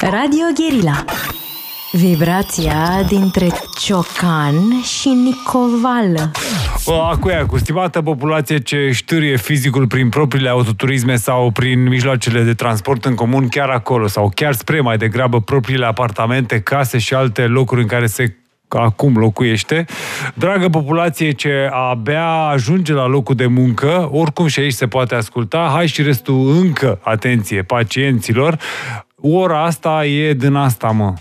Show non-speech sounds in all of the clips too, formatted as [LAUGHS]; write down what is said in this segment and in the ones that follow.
Radio Guerilla. Vibrația dintre Ciocan și Nicovală O, acuia, cu stimată populație ce ștârie fizicul prin propriile autoturisme sau prin mijloacele de transport în comun chiar acolo sau chiar spre mai degrabă propriile apartamente, case și alte locuri în care se acum locuiește. Dragă populație ce abia ajunge la locul de muncă, oricum și aici se poate asculta, hai și restul încă, atenție, pacienților, ora asta e din asta, mă.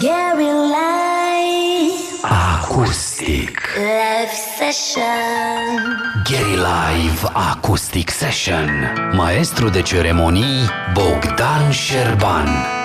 Gary Live Acustic. Live Session Gary Live Acoustic Session. Maestru de ceremonii Bogdan Șerban.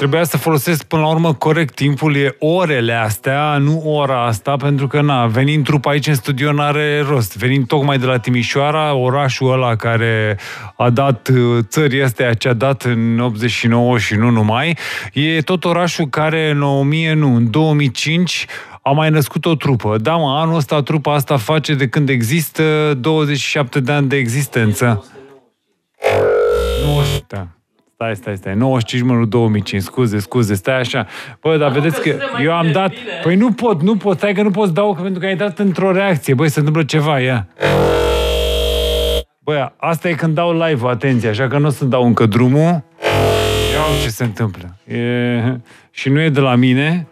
Trebuia să folosesc până la urmă corect timpul, e orele astea, nu ora asta, pentru că, na, venind trup aici în studio n-are rost. Venind tocmai de la Timișoara, orașul ăla care a dat uh, țării astea ce a dat în 89 și nu numai, e tot orașul care în 1000, nu, în 2005 a mai născut o trupă. Da, mă, anul ăsta trupa asta face de când există 27 de ani de existență. 90, da. Stai, stai, stai. 95 mă, nu 2005. Scuze, scuze, stai așa. Bă, dar vedeți că eu am dat... Păi nu pot, nu pot. Stai că nu poți dau, că pentru că ai dat într-o reacție. Băi, se întâmplă ceva, ia. Băi, asta e când dau live atenție, așa că nu o să dau încă drumul. Ia uite ce se întâmplă. E... Și nu e de la mine.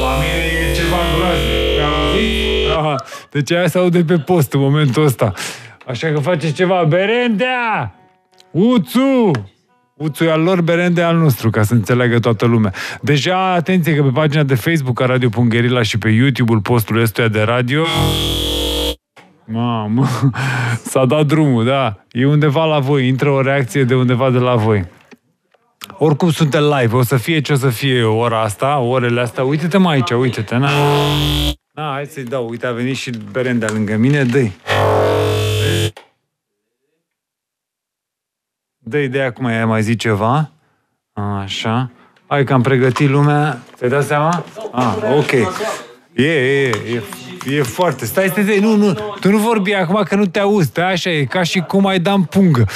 La mine e ceva groaznic. Am auzit? Aha. Deci aia se aude pe post în momentul ăsta. Așa că faceți ceva. Berendea! Uțu! Uțu e al lor, Berendea al nostru, ca să înțeleagă toată lumea. Deja, atenție că pe pagina de Facebook a Radio.Gherila și pe YouTube-ul postului ăstuia de radio Mamă, [LAUGHS] s-a dat drumul, da. E undeva la voi, intră o reacție de undeva de la voi. Oricum suntem live, o să fie ce o să fie ora asta, orele astea. Uite-te mai aici, uite-te, na. Na, hai să-i dau. Uite, a venit și Berendea lângă mine, dă-i. Dă ideea acum, ai mai zis ceva? Așa. Hai că am pregătit lumea. Ți-ai dat seama? Ah, ok. E, e, e, e foarte. Stai, stai, stai, nu, nu, tu nu vorbi acum că nu te auzi, stai așa, e ca și cum ai dat în pungă.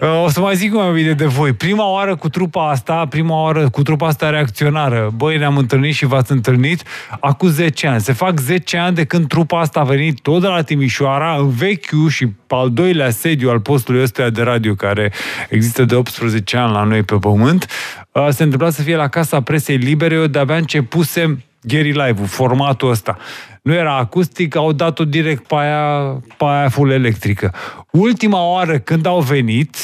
Uh, O să mai zic mai bine de voi. Prima oară cu trupa asta, prima oară cu trupa asta reacționară, băi, ne-am întâlnit și v-ați întâlnit acum 10 ani. Se fac 10 ani de când trupa asta a venit tot de la Timișoara, în vechiul și al doilea sediu al postului ăsta de radio, care există de 18 ani la noi pe pământ. Uh, Se întâmpla să fie la Casa Presei Libere, eu de-abia începusem Gary Live-ul, formatul ăsta. Nu era acustic, au dat-o direct pe aia, pe aia full electrică. Ultima oară când au venit,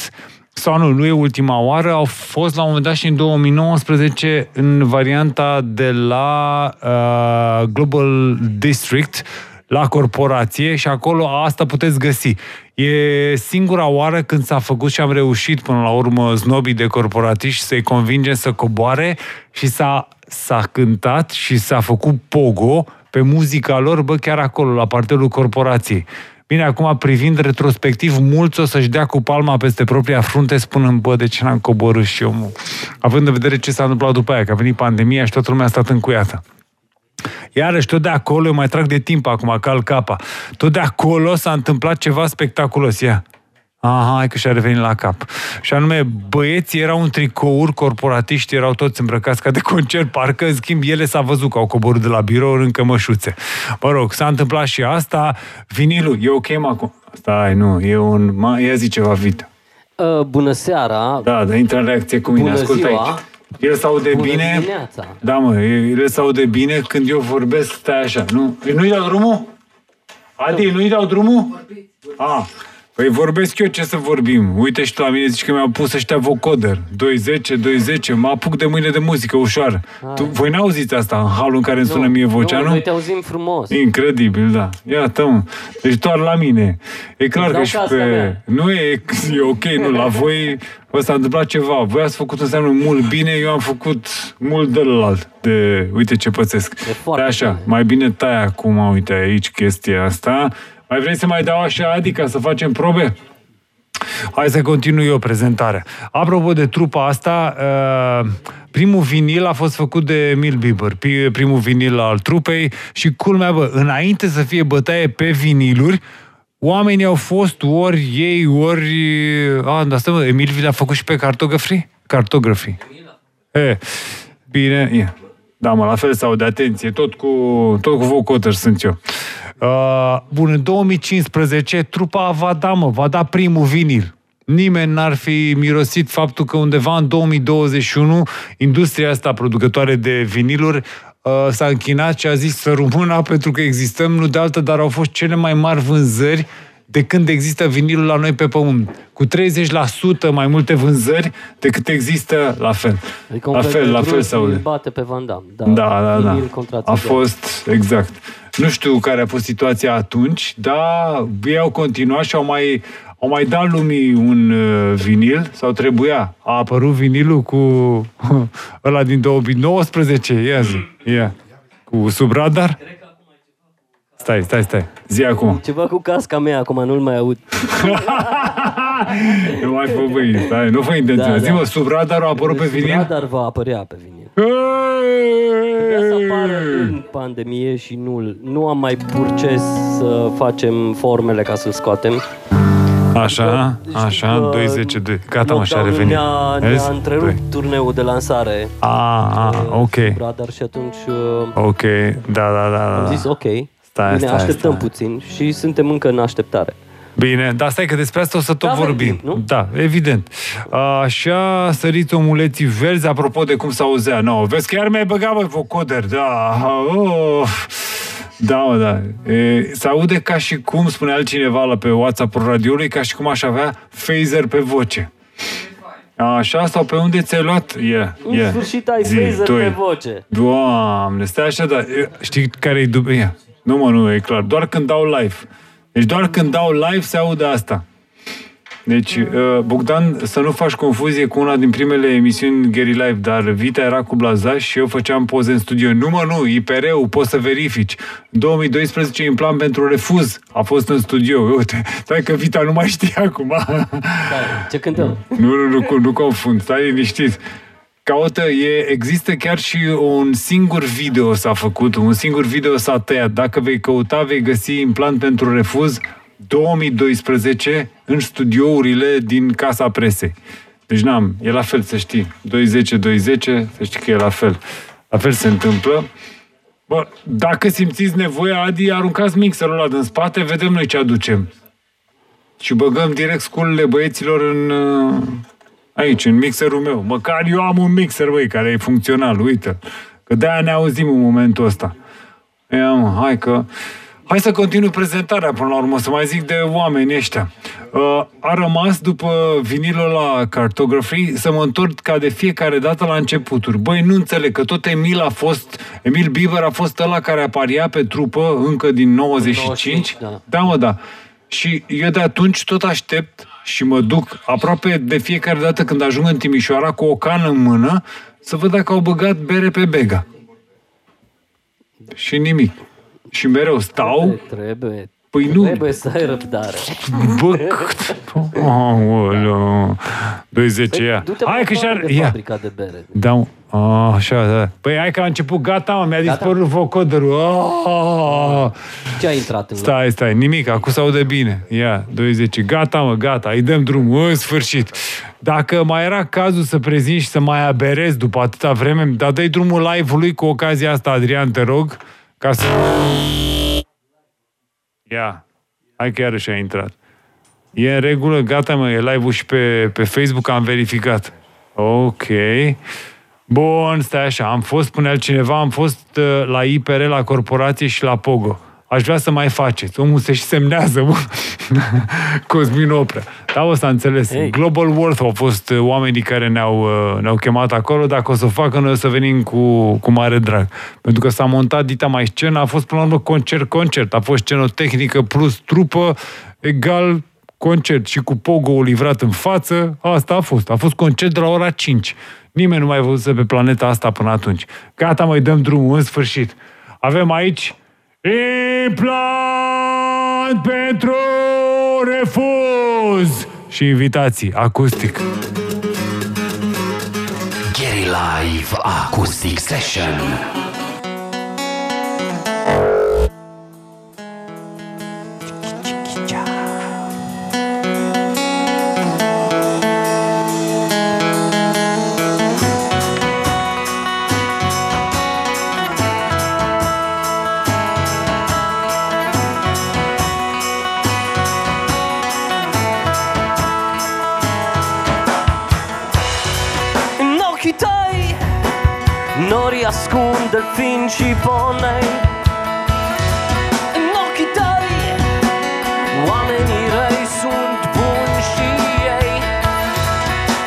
sau nu, nu e ultima oară, au fost la un moment dat și în 2019 în varianta de la uh, Global District, la corporație și acolo asta puteți găsi. E singura oară când s-a făcut și am reușit până la urmă znobii de corporatiști să-i convingem să coboare și s-a, s-a cântat și s-a făcut pogo pe muzica lor, bă, chiar acolo, la partelul corporației. Bine, acum, privind retrospectiv, mulți o să-și dea cu palma peste propria frunte, spunând, bă, de ce n-am coborât și eu, mă? Având în vedere ce s-a întâmplat după aia, că a venit pandemia și toată lumea a stat încuiată. Iarăși, tot de acolo, eu mai trag de timp acum, cal capa. Tot de acolo s-a întâmplat ceva spectaculos, ia. Aha, hai că și-a revenit la cap. Și anume, băieții erau în tricouri, corporatiști erau toți îmbrăcați ca de concert, parcă, în schimb, ele s-a văzut că au coborât de la birou în cămășuțe. Mă rog, s-a întâmplat și asta. Vinilul, e ok, mă, acum? Stai, nu, e un... Ma, ia zi ceva, Vita. Uh, bună seara! Da, dar intră în reacție cu mine, Bună ascultă ziua. aici. El se aude Bună bine. dimineața. Da, mă, el se aude bine când eu vorbesc, stai așa. Nu, nu-i dau drumul? Adi, nu-i dau drumul? A, păi vorbesc eu ce să vorbim. Uite și tu la mine zici că mi-au pus ăștia vocoder. 210, 210, mă apuc de mâine de muzică ușoară. Tu, voi n-auziți asta în halul în care îmi sună mie vocea, nu? Noi te auzim frumos. Incredibil, da. Iată, mă. Deci doar la mine. E clar Îți că dau și casca pe... mea. Nu e, e ok, nu. La voi vă s-a întâmplat ceva. Voi ați făcut înseamnă mult bine, eu am făcut mult de alt. De, uite ce pățesc. E foarte De așa, bine. mai bine tai acum, uite aici chestia asta. Mai vrei să mai dau așa, adică să facem probe? Hai să continui eu prezentarea. Apropo de trupa asta, uh, primul vinil a fost făcut de Emil Bieber, pi- primul vinil al trupei și culmea, bă, înainte să fie bătaie pe viniluri, oamenii au fost ori ei, ori... A, dar stă, mă, Emil vi l-a făcut și pe cartografii? Cartografii. E, bine, e. Da, mă, la fel sau de atenție, tot cu, tot cu vocoder sunt eu. Uh, bun, în 2015 trupa va da, mă, va da primul vinil. Nimeni n-ar fi mirosit faptul că undeva în 2021 industria asta producătoare de viniluri uh, s-a închinat și a zis să rămână pentru că existăm, nu de altă, dar au fost cele mai mari vânzări de când există vinilul la noi pe pământ. Cu 30% mai multe vânzări decât există la fel. Adică un la fel fel, de la Bruce fel sau... îl bate pe Van Damme. Da, Da, da, vinil da. contraț A țigan. fost, exact. Nu știu care a fost situația atunci, dar ei au continuat și au mai, au mai dat lumii un uh, vinil, sau trebuia. A apărut vinilul cu [LAUGHS] ăla din 2019, ia zi, ia. Cu sub radar? Stai, stai, stai. Zi acum. Ceva cu casca mea, acum nu-l mai aud. [LAUGHS] nu mai fă băi, stai, nu fă intenționat. Da, da. Zi-mă, sub radar a apărut pe vinil? Radar va apărea pe vinil. Trebuia să apară în pandemie și nu, nu am mai purces să facem formele ca să-l scoatem. Așa, Știu așa, că 20 de... Gata, mă, și-a lockdown-ul revenit. Ne-a, Vezi? ne-a întrerupt Doi. turneul de lansare. A, a, ok. Radar și atunci uh, Ok, da, da, da. am da. zis ok. Stai, Bine, stai, așteptăm stai. puțin și suntem încă în așteptare. Bine, dar stai că despre asta o să tot Da, avem vorbim. timp, nu? Da, evident. Așa, săriți omuleții verzi, apropo de cum s-auzea. No, vezi că iar mi-ai băgat, băi, vocoder, da. Oh. Da, mă, da. E, se aude ca și cum, spune altcineva la pe WhatsApp-ul radioului, ca și cum aș avea phaser pe voce. Așa, sau pe unde ți-ai luat? Yeah, În yeah. sfârșit ai Zi, phaser doi. pe voce. Doamne, stai așa, dar e, știi care e dubia? Nu mă, nu, e clar. Doar când dau live. Deci doar când dau live se aude asta. Deci, uh, Bogdan, să nu faci confuzie cu una din primele emisiuni Gary Live, dar Vita era cu Blazaș și eu făceam poze în studio. Nu mă, nu, IPR-ul, poți să verifici. În 2012, în plan pentru refuz, a fost în studio. [LAUGHS] Uite, stai că Vita nu mai știe acum. Da, ce cântăm? Nu, nu, nu, nu, nu confund, stai liniștit. Caută, e, există chiar și un singur video s-a făcut, un singur video s-a tăiat. Dacă vei căuta, vei găsi implant pentru refuz 2012 în studiourile din Casa Presei. Deci n-am, e la fel, să știi. 210, 210, să știi că e la fel. La fel se întâmplă. Bă, dacă simțiți nevoia, Adi, aruncați mixerul ăla din spate, vedem noi ce aducem. Și băgăm direct sculele băieților în, uh, aici, în mixerul meu. Măcar eu am un mixer, băi, care e funcțional, uite Că de-aia ne auzim în momentul ăsta. Ia, mă, hai că... Hai să continui prezentarea până la urmă, să mai zic de oameni ăștia. Uh, a rămas după vinilul la Cartography să mă întorc ca de fiecare dată la începuturi. Băi, nu înțeleg că tot Emil a fost, Emil Bieber a fost ăla care aparia pe trupă încă din 95. 95, da. Da, mă, da. Și eu de atunci tot aștept și mă duc aproape de fiecare dată când ajung în Timișoara cu o cană în mână să văd dacă au băgat bere pe bega. Și nimic. Și mereu stau, Trebuie. Păi nu. Trebuie să ai răbdare. bă, cât... Aoleu, 20 ia. Du-te Hai mai că și-ar... aproape de Ia. fabrica de bere. Da, a, așa, da. Păi hai că a început, gata, mă, mi-a Gata? dispărut vocoderul. Ah. Ce a intrat în loc? Stai, stai, nimic, acum se aude bine. Ia, 20. Gata, mă, gata, îi dăm drumul, în sfârșit. Dacă mai era cazul să prezint și să mai aberezi după atâta vreme, dar dai drumul live-ului cu ocazia asta, Adrian, te rog, ca să... Ia, hai că iarăși a intrat. E în regulă, gata, mă, e live-ul și pe, pe Facebook, am verificat. Ok. Bun, stai așa, am fost, spune altcineva, am fost uh, la IPR, la corporație și la Pogo. Aș vrea să mai faceți. Omul se și semnează, mă. [LAUGHS] Cosmin Oprea. Da, o să înțeles. Ei. Global Worth au fost uh, oamenii care ne-au, uh, ne-au chemat acolo. Dacă o să o facă, noi o să venim cu, cu mare drag. Pentru că s-a montat dita mai scenă, a fost până la urmă concert-concert. A fost scenotehnică plus trupă egal concert și cu pogo livrat în față, asta a fost. A fost concert de la ora 5. Nimeni nu mai văzuse pe planeta asta până atunci. Gata, mai dăm drumul, în sfârșit. Avem aici implant pentru refuz și invitații, acustic. Gary Live Acoustic Session. Ascund delfini și ponei. În ochii tăi. Oamenii răi sunt buni și ei.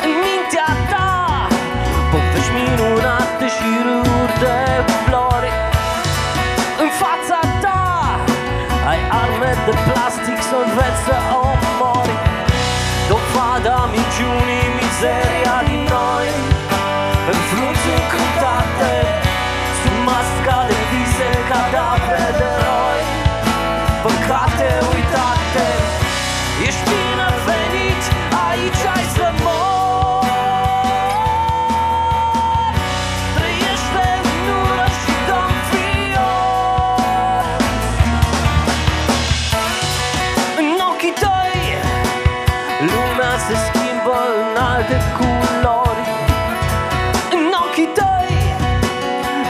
În mintea ta. Povești minunate și râuri de flori. În fața ta. Ai arme de plastic să înveți să omori. Dovada minciunii, mizeria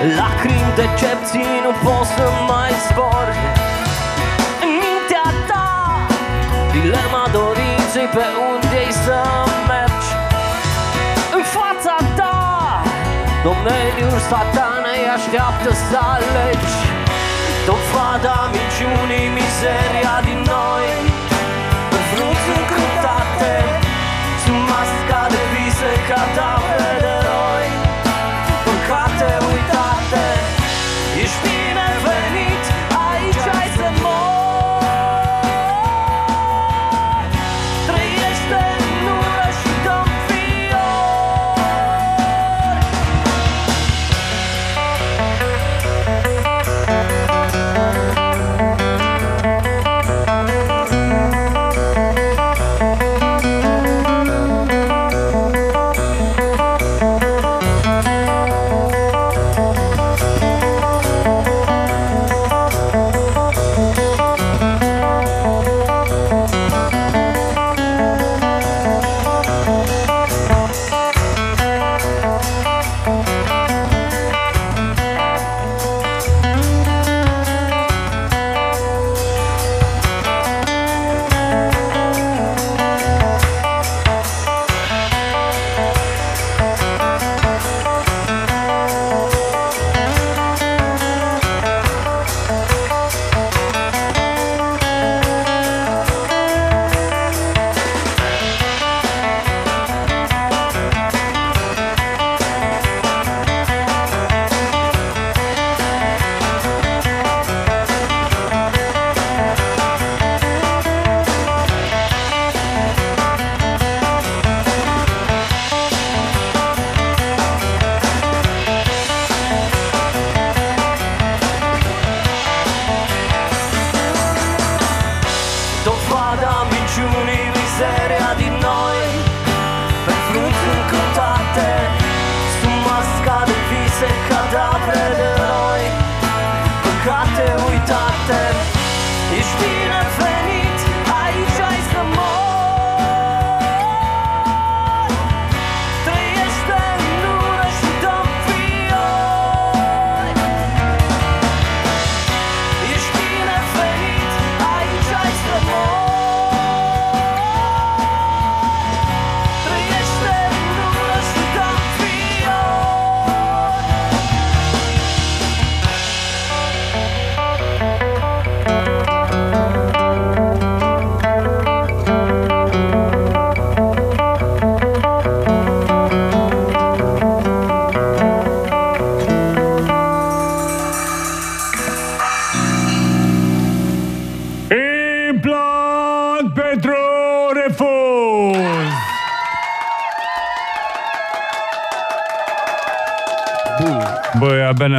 Lacrimi, decepții, nu poți să mai zbori În mintea ta Dilema dorinței pe unde ei să mergi. În fața ta Domeniul satanei așteaptă să alegi. Dovada minciunii, mizeria din noi. În frunți încântate Sub masca de vise, cadavre de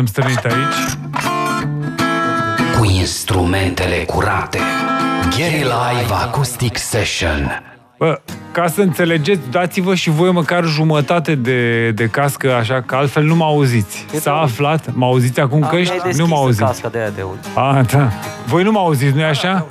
ne-am strânit aici. Cu instrumentele curate. Gary Live Acoustic Session. Bă, ca să înțelegeți, dați-vă și voi măcar jumătate de, de cască, așa, că altfel nu mă auziți. E S-a bun. aflat, mă auziți acum Am căști? mai Nu mă deschisă auziți. casca de aia de aud. A, da. Voi nu mă auziți, nu-i așa?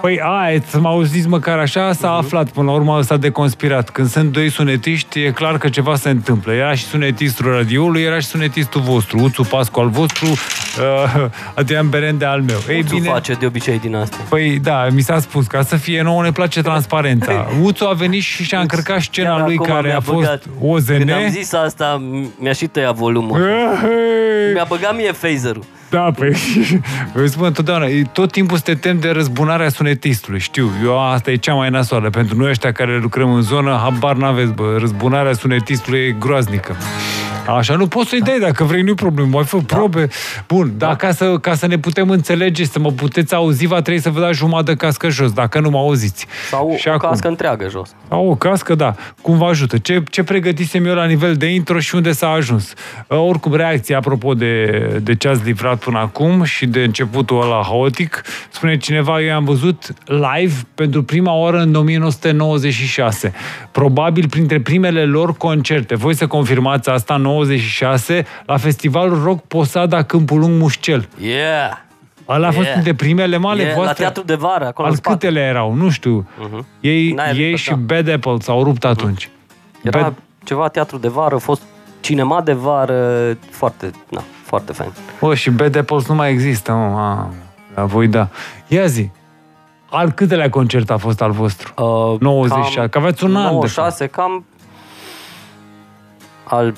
Păi, a, să mă auziți măcar așa, s-a aflat până la urmă, s-a deconspirat. Când sunt doi sunetiști, e clar că ceva se întâmplă. Era și sunetistul radioului, era și sunetistul vostru, Uțu Pascu al vostru, [LAUGHS] uh, Adrian Berende al meu. Ei Uțu face de obicei din asta. Păi da, mi s-a spus, ca să fie nouă ne place transparența. [LAUGHS] Uțu a venit și și-a încărcat scena Chiar lui acum care mi-a a fost băgat- OZN. Când am zis asta, mi-a și tăiat volumul. Ehei! Mi-a băgat mie phaserul. Da, păi, [LAUGHS] eu spun întotdeauna, e- tot timpul să te temi de răzbunarea sunetistului, știu, eu asta e cea mai nasoală, pentru noi ăștia care lucrăm în zonă, habar n-aveți, bă, răzbunarea sunetistului e groaznică. Așa nu poți să-i dai dacă vrei, nu-i problemă. Mai fă da. probe. Da. Bun, da. dar ca să, ca să ne putem înțelege, să mă puteți auzi, va trebui să vă dați jumătate cască jos, dacă nu mă auziți. Sau și o acum. cască întreagă jos. Sau o cască, da. Cum vă ajută? Ce, ce pregătisem eu la nivel de intro și unde s-a ajuns? Ă, oricum, reacția apropo de, de ce ați livrat până acum și de începutul ăla haotic, spune cineva, eu am văzut live pentru prima oară în 1996. Probabil printre primele lor concerte. Voi să confirmați asta, 96 1996 la festivalul Rock Posada Câmpul Lung Mușcel. Yeah! Ăla a fost yeah. dintre primele male yeah, voastre. La teatru de vară, acolo Al câtele erau, nu știu. Uh-huh. Ei, ei și da. Bad Apple s-au rupt mhm. atunci. Era Bad... ceva teatru de vară, A fost cinema de vară, foarte, na, foarte fain. O, și Bad Apples nu mai există, mă, a, la da, voi da. Ia zi, al câtelea concert a fost al vostru? Uh, 96, că aveți un 96, an. 96, cam al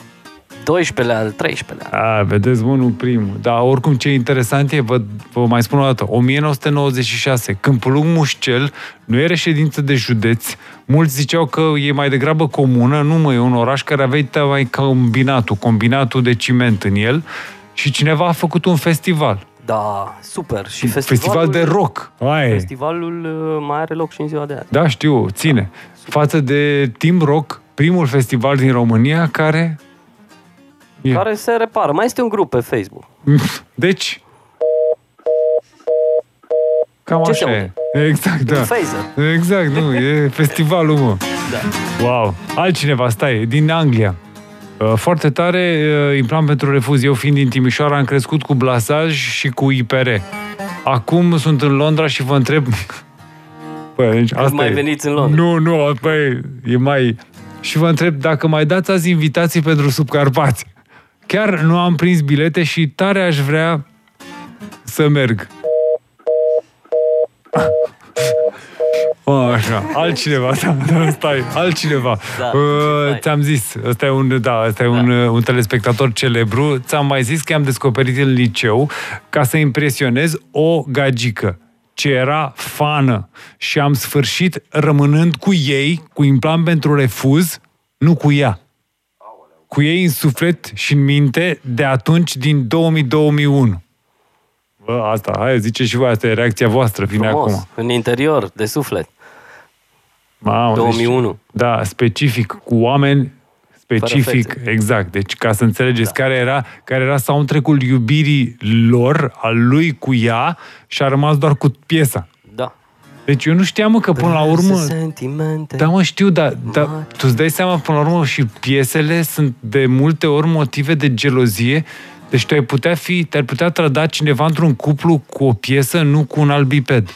12-lea, al 13-lea. A, vedeți, mă, nu primul. Dar oricum ce interesant e, vă, vă mai spun o dată, 1996, Câmpul Lung Mușcel nu e reședință de județ. Mulți ziceau că e mai degrabă comună, nu mă, e un oraș care avea mai combinatul, combinatul de ciment în el și cineva a făcut un festival. Da, super. Și Festival festivalul, de rock. Aia e. Festivalul uh, mai are loc și în ziua de azi. Da, știu, ține. Față de Team Rock, primul festival din România care... E. Care se repară. Mai este un grup pe Facebook. [LAUGHS] Deci... Cam Ce se așa aude? e. Exact, da. Un phaser. Exact, nu, e [LAUGHS] festivalul, mă. Da. Wow. Altcineva, stai, din Anglia. Uh, Foarte tare, uh, implant pentru refuz. Eu fiind din Timișoara, am crescut cu blasaj și cu IPR. Acum sunt în Londra și vă întreb... [LAUGHS] Păi, deci asta mai e. veniți în Londra. Nu, nu, păi, e mai... Și vă întreb dacă mai dați azi invitații pentru subcarpați. Chiar nu am prins bilete și tare aș vrea să merg. [LAUGHS] O, așa, altcineva, da, da, stai, altcineva. Da, uh, stai. ți-am zis, ăsta e un, da, ăsta e un, uh, un telespectator celebru, ți-am mai zis că am descoperit în liceu ca să impresionez o gagică ce era fană și am sfârșit rămânând cu ei, cu implant pentru refuz, nu cu ea. Cu ei în suflet și în minte de atunci din 2000-2001. Bă, asta, hai, zice și voi, asta e reacția voastră, vine Frumos. acum. În interior, de suflet. Mamă, 2001. Deci, da, specific, cu oameni specific, fețe. exact. Deci ca să înțelegeți da. care era care era soundtrack-ul iubirii lor, al lui cu ea și a rămas doar cu piesa. Da. Deci eu nu știam, mă, că până la urmă... Sentimente. Da, mă, știu, dar da, tu îți dai seama, până la urmă, și piesele sunt de multe ori motive de gelozie. Deci tu ai putea fi, te-ar putea trăda cineva într-un cuplu cu o piesă, nu cu un alt biped.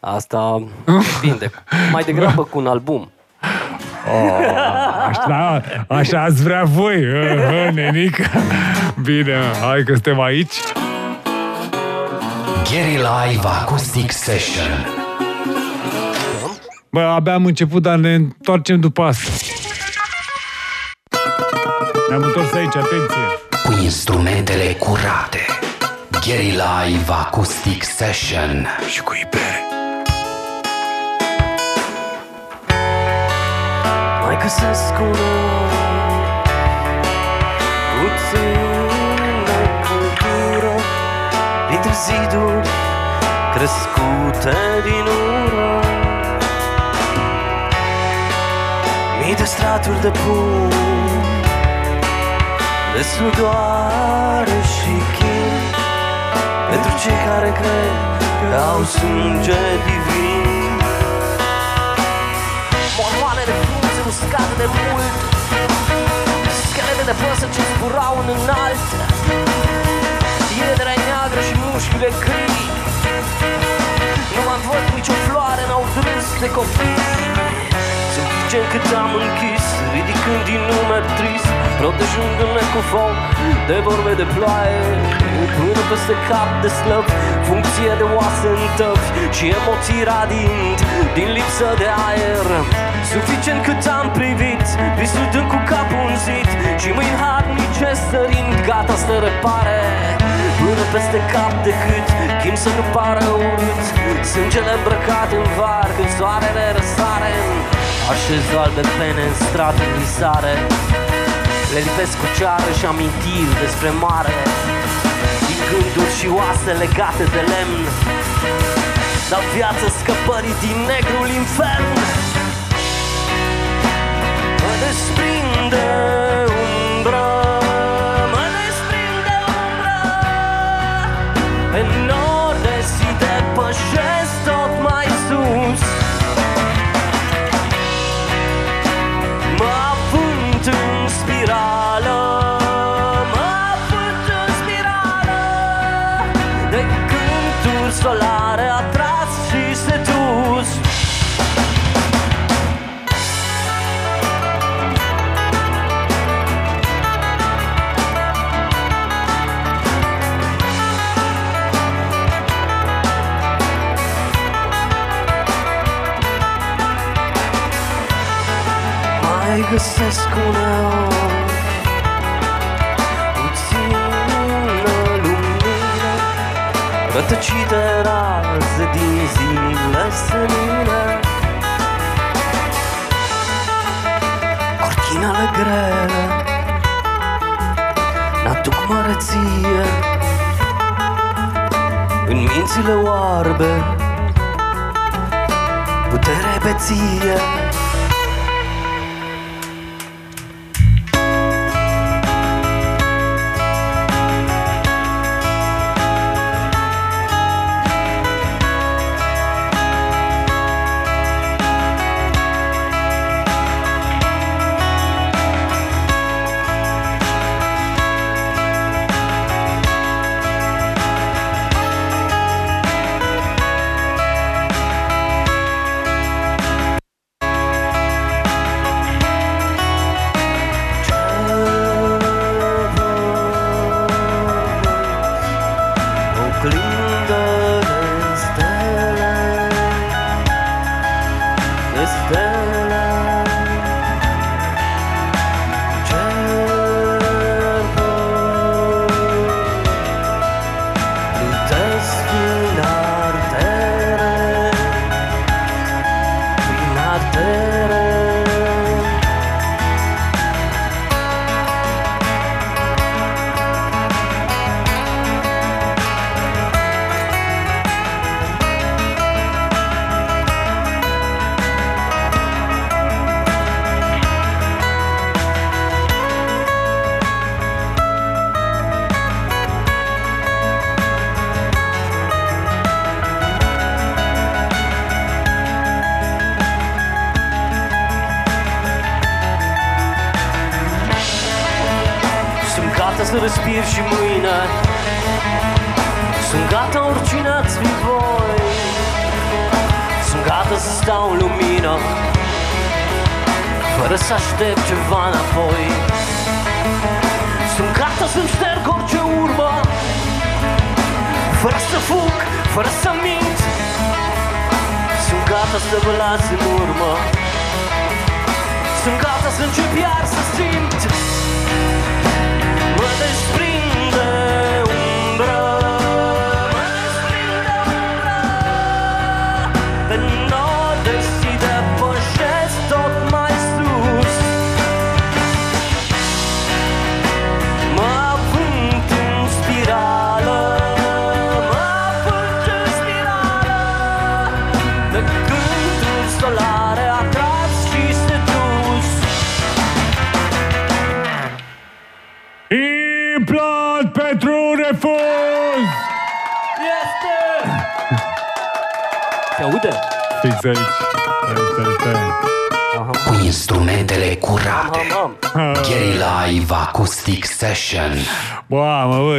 Asta [LAUGHS] depinde. Mai degrabă cu un album. Așa, așa ați vrea voi, hă, hă, nenică. Bine, hai că suntem aici. Gary Live Acoustic Session. Bă, abia am început, dar ne întoarcem după asta. Ne-am întors aici, atenție. Cu instrumentele curate. Gary Live Acoustic Session. Și cu ipere. Mai găsesc un ziduri Crescute din ură Mii de straturi de pum De sudoare și chin. Pentru cei care cred Că au sânge divin. Mormoane de frunze uscate de mult Schelete de păsări ce zburau în înalt. Iedera neagră și mușchile gri Numai văd nicio floare n-au drâns de copii. Suficient cât am închis Ridicând din număr trist Protejându-ne cu foc De vorbe de ploaie Până peste cap de slăb Funcție de oase în tăpi Și emoții radind Din lipsă de aer Suficient cât am privit Visutând cu capul în zid Și mâini harnice sărind Gata să repare. Până peste cap de cât Chin să nu pară urât. Sângele îmbrăcat în var Când soarele răsare. Așez albe pene în stradă în visare. Le lipesc cu ceară și amintiri despre mare. Din gânduri și oase legate de lemn. Dau viață scăpării din negrul infern Mă Rătăcite raze din zile senine Cortinele grele N-aduc măreție În mințile oarbe Putere beție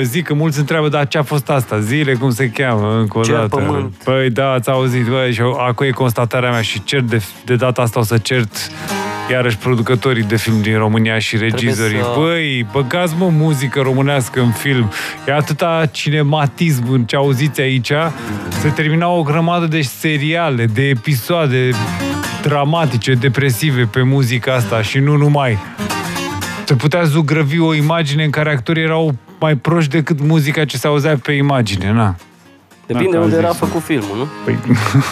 zic că mulți întreabă, dar ce a fost asta? Zile, cum se cheamă, încă o Cer dată. pământ. Păi da, ați auzit, bă, și acum e constatarea mea și cer de, de data asta o să cert iarăși producătorii de film din România și regizorii. să- Băi, băgați mă muzică românească în film. E atâta cinematism în ce auziți aici. Se termina o grămadă de seriale, de episoade dramatice, depresive pe muzica asta și nu numai. Se putea zugrăvi o imagine în care actorii erau mai proști decât muzica ce se auzea pe imagine, na. Depinde Dacă unde au era zis. făcut filmul, nu? Păi,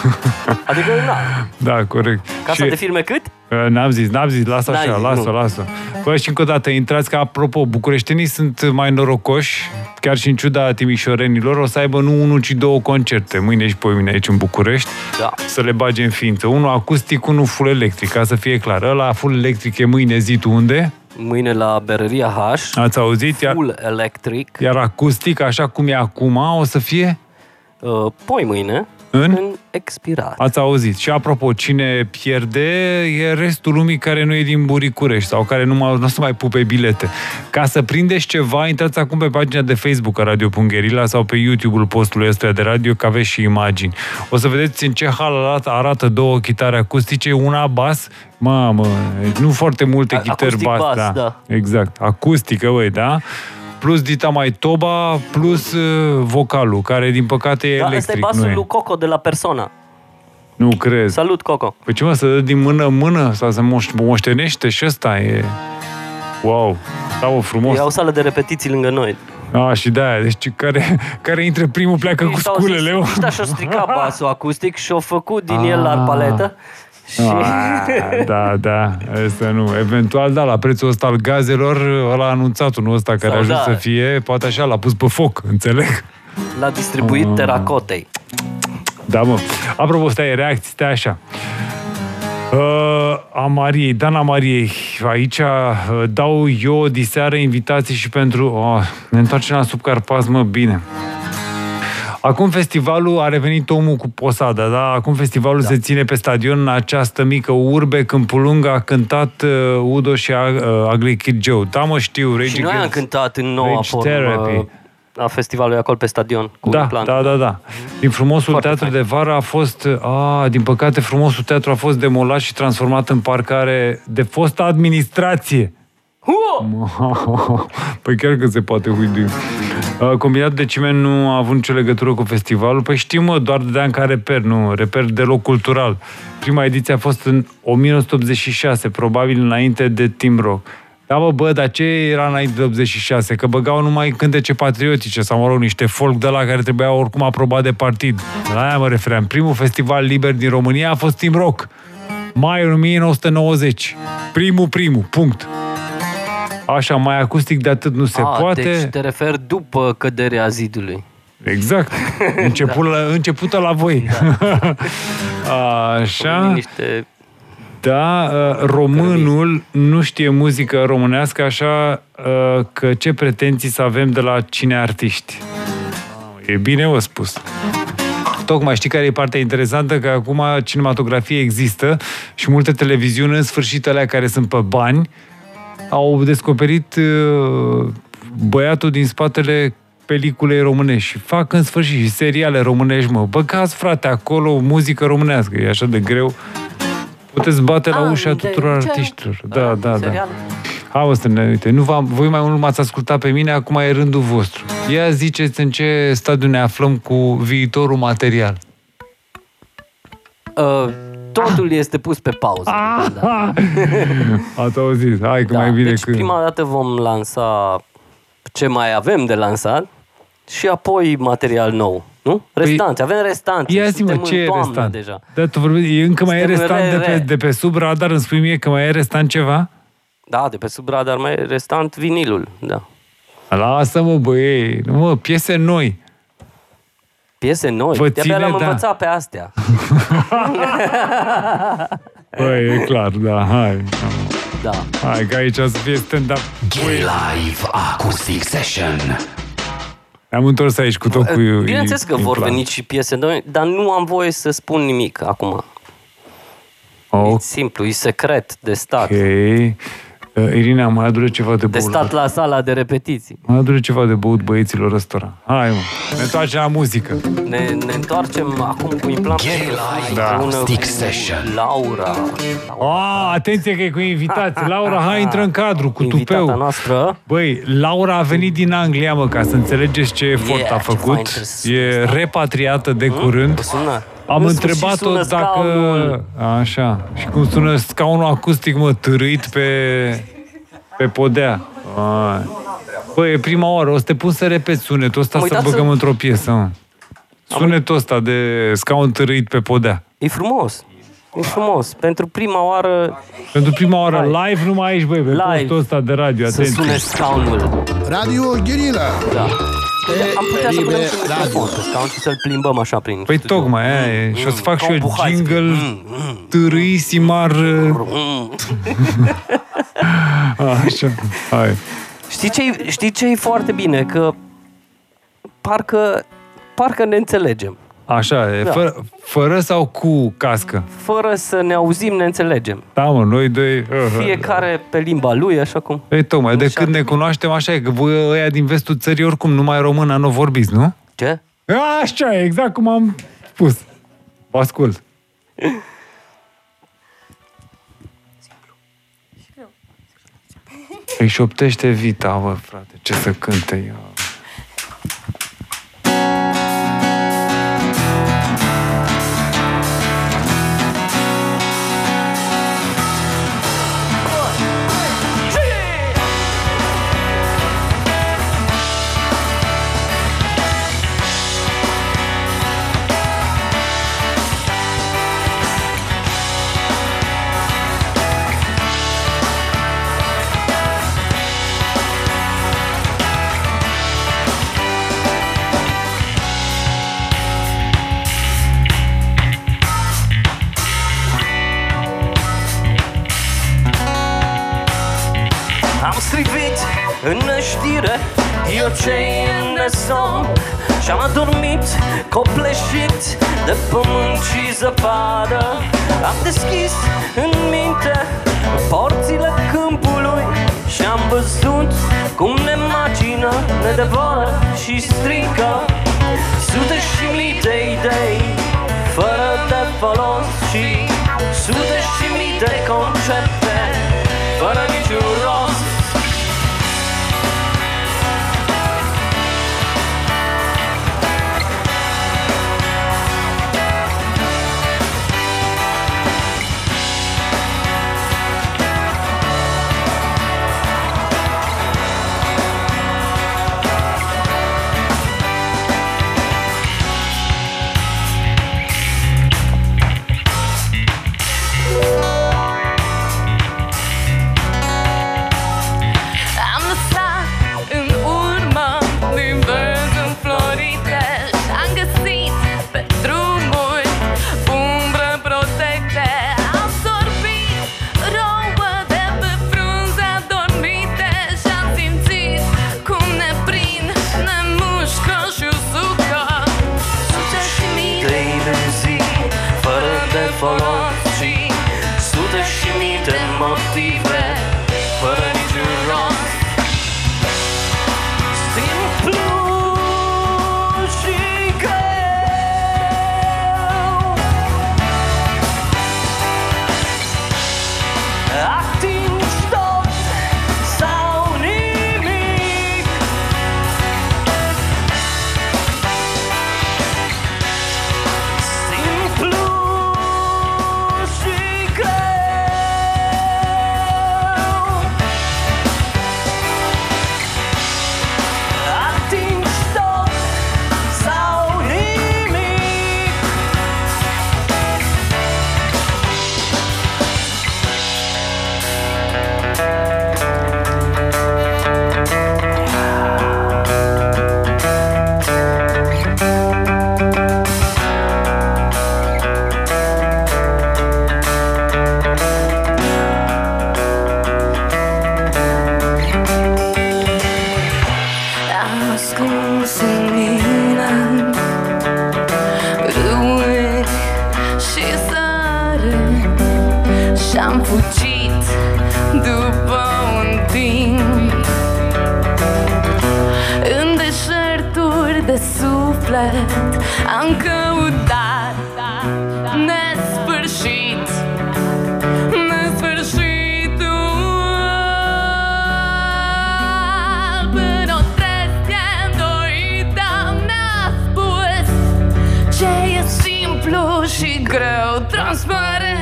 [LAUGHS] Adică, na, da, corect. casa de filme cât? Uh, N-am zis, n-am zis, lasă N-ai așa, zis, lasă, nu. lasă. Bă, și încă o dată, intrați că, apropo, bucureștenii sunt mai norocoși, chiar și în ciuda timișorenilor, o să aibă nu unul, ci două concerte, mâine și poimine aici în București, Da. să le bage în ființă. Unul acustic, unul full electric, ca să fie clar. Ăla full electric e mâine, zi tu unde? Mâine la Berăria H, Ați auzit? Iar, full electric, iar acustic, așa cum e acum, o să fie? Uh, poi mâine, în... în expirat. Ați auzit. Și apropo, cine pierde e restul lumii care nu e din Buricurești sau care nu, mai, nu o să mai pupe bilete. Ca să prindeți ceva, intrați acum pe pagina de Facebook a Radio.gherila sau pe YouTube-ul postului ăsta de radio, că aveți și imagini. O să vedeți în ce hal arată, arată două chitare acustice, una bas, mamă, nu foarte multe A- chitări acustic bas, bas, da. da. Exact, acustică, băi, da? Plus dita mai toba, plus uh, vocalul, care din păcate e Da, ăsta e electric. basul nu, e. lui Coco de la Persona. nu crezi. Salut, Coco! Păi ce mă, să dă din mână în mână sau să moș- moștenește și ăsta e... Wow, bravo frumos. E o sală de repetiții lângă noi. A, și de aia, deci care, [LAUGHS] care intră primul pleacă cu Ăștia au sculele. mă. zis- ăștia și-au stricat basul [LAUGHS] acustic și au făcut din el Ah. arpaletă. Și Ah, da, da, asta nu. Eventual, da, la prețul ăsta al gazelor, ăla a anunțat unul ăsta care Sau a ajuns da. să fie, poate așa, l-a pus pe foc, înțeleg? l-a distribuit Ah. teracotei. Da, mă. Apropo, stai, reacții, stai așa. Uh, a Mariei, Dana Mariei, aici uh, dau eu diseară invitații și pentru... Oh, ne întoarcem la Subcarpați, mă, bine. Acum festivalul a revenit omul cu posada, da? Acum festivalul da. se ține pe stadion în această mică urbe, Câmpul Lung a cântat uh, Udo și uh, Ugly Kid Joe. Da, mă, știu, Rage Și noi am Against- cântat în noua Rage formă Therapy. a festivalului acolo pe stadion. Cu Da, plan. da, da, da. Din frumosul Foarte teatru fain. de vară a fost, a, din păcate, frumosul teatru a fost demolat și transformat în parcare de fostă administrație. Huo! [LAUGHS] Păi chiar că se poate huidui. Uh, Combinatul de ciment nu a avut nicio legătură cu festivalul. Păi știm, mă, doar dădeam ca reper, nu, reper deloc cultural. Prima ediție a fost în 1986, probabil înainte de Team Rock. Da, bă, bă, dar ce era înainte de 86? Că băgau numai cântece patriotice sau, mă rog, niște folk de la care trebuia oricum aprobat de partid. La aia mă refeream. Primul festival liber din România a fost Team Rock. Mai 1990. Primul, primul, punct. Așa, mai acustic de atât nu se A, poate. Deci te referi după căderea zidului. Exact. [LAUGHS] Început la, începută la voi. [LAUGHS] Așa. Niște... Da, uh, românul nu știe muzică românească, așa uh, că ce pretenții să avem de la cine artiști. E bine o spus. Tocmai știi care e partea interesantă? Că acum cinematografie există și multe televiziuni, în sfârșit alea care sunt pe bani, au descoperit uh, băiatul din spatele peliculei românești și fac în sfârșit și seriale românești, mă. Băgați, frate, acolo muzică românească. E așa de greu. Puteți bate la Ah, ușa de- tuturor ce? artiștilor. Da, da, da. serial? Hai, mă, să ne uite. Nu v-am, voi mai mult m-ați ascultat pe mine, acum e rândul vostru. Ia ziceți în ce stadiu ne aflăm cu viitorul material. Uh, totul este pus pe pauză. Da. [LAUGHS] Ați auzit? Hai că Da, mai bine deci când... prima dată vom lansa ce mai avem de lansat și apoi material nou. Nu? Restanți, avem restanți. Păi, Ia zi mă, Suntem ce în e toamnă restant? deja. Da, tu vorbești, e încă mai e Suntem restant de re- pe, re. de pe sub radar, îmi spui mie că mai e restant ceva? Da, de pe sub radar mai e restant vinilul, da. Lasă-mă, băie, nu mă, piese noi. Piese noi. Vă De-abia ține, le-am da. învățat pe astea. Băi, [LAUGHS] e clar, da, hai. Da. Hai, că aici să fie stand-up. Gay Live Acoustic Session. Am întors aici cu tot cu... Bineînțeles că în vor plan. veni și piese noi, dar nu am voie să spun nimic acum. Ok. E simplu, e secret de stat. Ok. Uh, Irina, mai adure ceva de De băut. stat la sala de repetiții. Mai adure ceva de băut băieților ăstora. Hai, mă. Ne întoarcem la muzică. Ne, ne întoarcem acum cu implant Guerilla împreună Acoustic cu Session. Laura. Oh, atenție că e cu invitații. Laura, hai, intră în cadru cu Invitata tupeu. noastră. Băi, Laura a venit din Anglia, mă, ca să înțelegeți ce efort Yeah, a ce fain făcut. trebuie să E repatriată de curând. Vă sună? Am În sfârșit întrebat-o sună dacă... scaunul. Așa. Și cum sună scaunul acustic, mă, târâit pe, pe podea. Ai. Băi, e prima oară. O să te pun să repeți sunetul ăsta Am să uitat băgăm să- într-o piesă, mă. Sunetul ăsta de scaun târâit pe podea. E frumos. E frumos. Pentru prima oară Pentru prima oară Hai. live numai aici, băi, pe Live. postul ăsta de radio, să atenție. sune scaunul. Radio Guerilla. Da. E Am putea să liber punem și un radio. microfon pe scaun și să-l plimbăm așa prin Păi studio. tocmai, aia e. Și o să fac ca și un eu buhaiț. jingle Mm, mm, târâisimar... mm. [LAUGHS] Așa, hai. Știi ce știi ce e foarte bine? Că parcă, parcă ne înțelegem. Așa, e, Da. fără, fără sau cu cască? Fără să ne auzim, ne înțelegem. Da, mă, noi doi... Fiecare pe limba lui, așa cum... Ei, tocmai, de Așa. când ne cunoaștem așa e, că voi ăia din vestul țării oricum numai română nu vorbiți, nu? Ce? Așa, e, exact cum am spus. Vă ascult. Îi șoptește Vita, bă, frate, ce să cânte ea. Strivit în știre Eu ce în somn Și-am adormit copleșit De pământ și zăpadă. Am deschis în minte Porțile câmpului Și-am văzut cum ne macină Ne devoră și strică. Sute și mii de idei Fără de folos Și sute și mii de concepte Fără niciun rost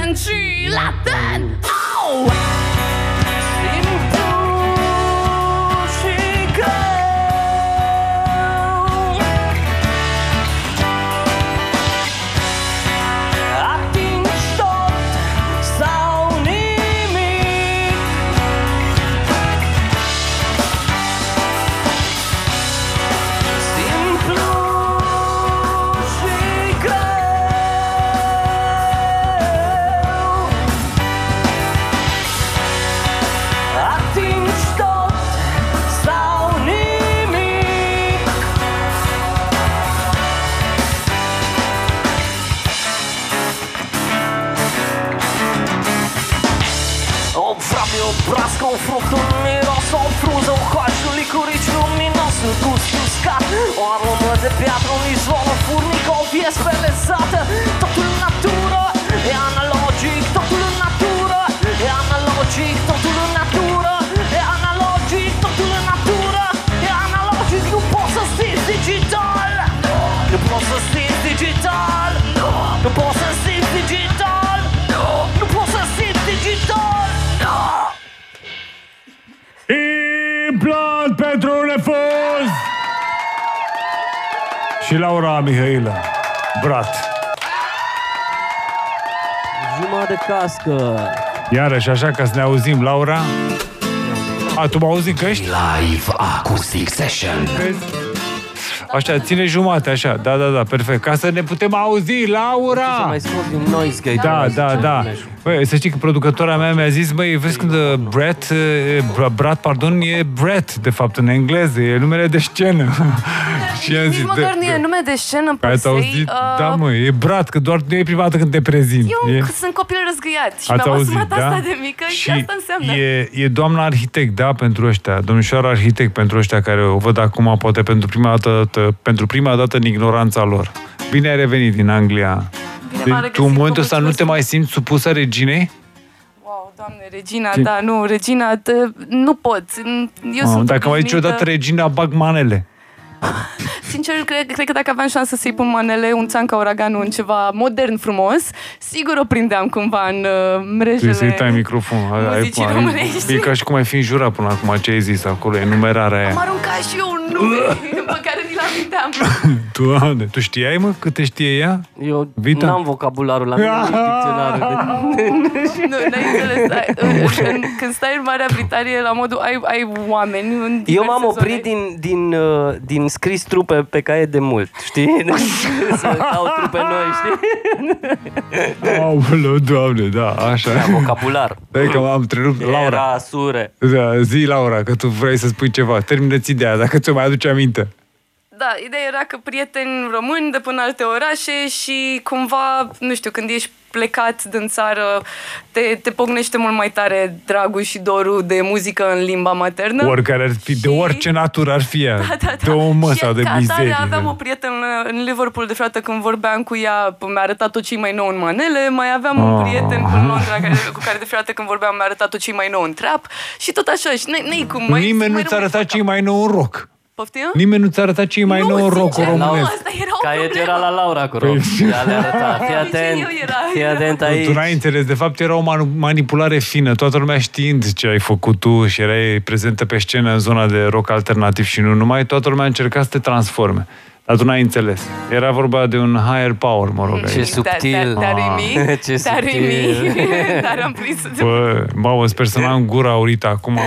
Transparent și latent oh! O aromă de piatră, un izvor, o furnică, o vie spelezată. Totul Și Laura Mihaila, brat. Jumătate de cască Iarăși așa ca să ne auzim, Laura. A, tu mă auzi în căști? Live Acoustic Session. Vezi? Așa, ține jumate, așa. Da, da, da, perfect. Ca să ne putem auzi, Să Laura! mai scos din noise gate Da, da, da. Băi, să știi că producătora mea mi-a zis, băi, vezi când uh, Brett, uh, Bra- Brad, pardon, e Brett, de fapt, în engleză, e numele de scenă. [LAUGHS] și am Nici zis, măcar da, nu e da. nume de scenă Ați per se. auzit? uh, Da, mă, e Brad, că doar nu e prima dată când te prezint. Eu E- sunt copil răzgâiat și Ați mi-am auzit, asumat da? asta de mică și, asta înseamnă. E, e doamna arhitect, da, pentru ăștia, domnișoara arhitect pentru ăștia care o văd acum, poate pentru prima dată, pentru prima dată în ignoranța lor. Bine ai revenit din Anglia. Bine Deci, m-am tu în regăsit, momentul vă ăsta nu te mulțumesc. mai simți supusă reginei? Wow, doamne, Regina, Ce? da, nu, Regina, te, nu pot. Eu Mamă, sunt dacă mai zici obișnuită. odată regina, bag manele. [LAUGHS] Sincer, cred, cred că dacă aveam șansă să-i pun manele, un țan ca uraganul în ceva modern frumos, sigur o prindeam cumva în uh, mrejele Trebuie să-i tai microfonul. Ai- ai- muzicii ai- românești. E ca și cum ai fi înjurat până acum ce ai zis acolo, enumerarea Am aia. aruncat și eu un nume [LAUGHS] pe care ni-l aminteam. [LAUGHS] Doamne, tu știai, mă, câte știe ea? Eu Vita? n-am vocabularul la mine, nici dicționarul. De... [LAUGHS] nu, n-ai înțeles. Ai, în, în, când stai în Marea Britanie, la modul ai, ai oameni în Eu diverse m-am oprit zone. din, din, uh, din scris trupe pe caiet de mult, știi? [LAUGHS] Să caut trupe noi, știi? Aoleu, doamne, da, așa. Vocabular. Dai că m-am întrerupt. Laura, Era sure. da, zi, Laura, că tu vrei să spui ceva. Termină-ți ideea, dacă ți-o mai aduce aminte. Da, ideea era că prieteni români de până alte orașe și cumva, nu știu, când ești plecat din țară, te, te pognește mult mai tare dragul și dorul de muzică în limba maternă. Oricare ar fi, de Și- orice natură ar fi ea. [LAUGHS] Da, da, da. De o mă și sau de ca atare mizerie. aveam o prietenă în Liverpool de frate când vorbeam cu ea, mi-a arătat tot ce mai nou în manele, mai aveam un Oh. prieten în Londra care, cu care de frate când vorbeam mi-a arătat tot ce mai nou în trap și tot așa, și n- n-ai cum. mai- Nimeni mai nu ți-a rămâi arătat fără ce mai nou în rock. Poftim? Nimeni nu ți-a arătat ce mai nou în rock sincer, nu, românesc. asta era o Caietul problemă. era la Laura cu rock. Ea le arăta. [LAUGHS] Fii atent, eu era- fii era- atent Tu aici. n-ai înțeles, de fapt era o manu- manipulare fină, toată lumea știind ce ai făcut tu și erai prezentă pe scenă în zona de rock alternativ și nu numai, toată lumea încerca să te transforme. Dar tu n-ai înțeles. Era vorba de un higher power, mă rog. Ce aici. subtil. Dar, dar, dar, Ce dar, subtil. [LAUGHS] [LAUGHS] dar am prins Bă, mamă, sper să n-am gura aurită acum.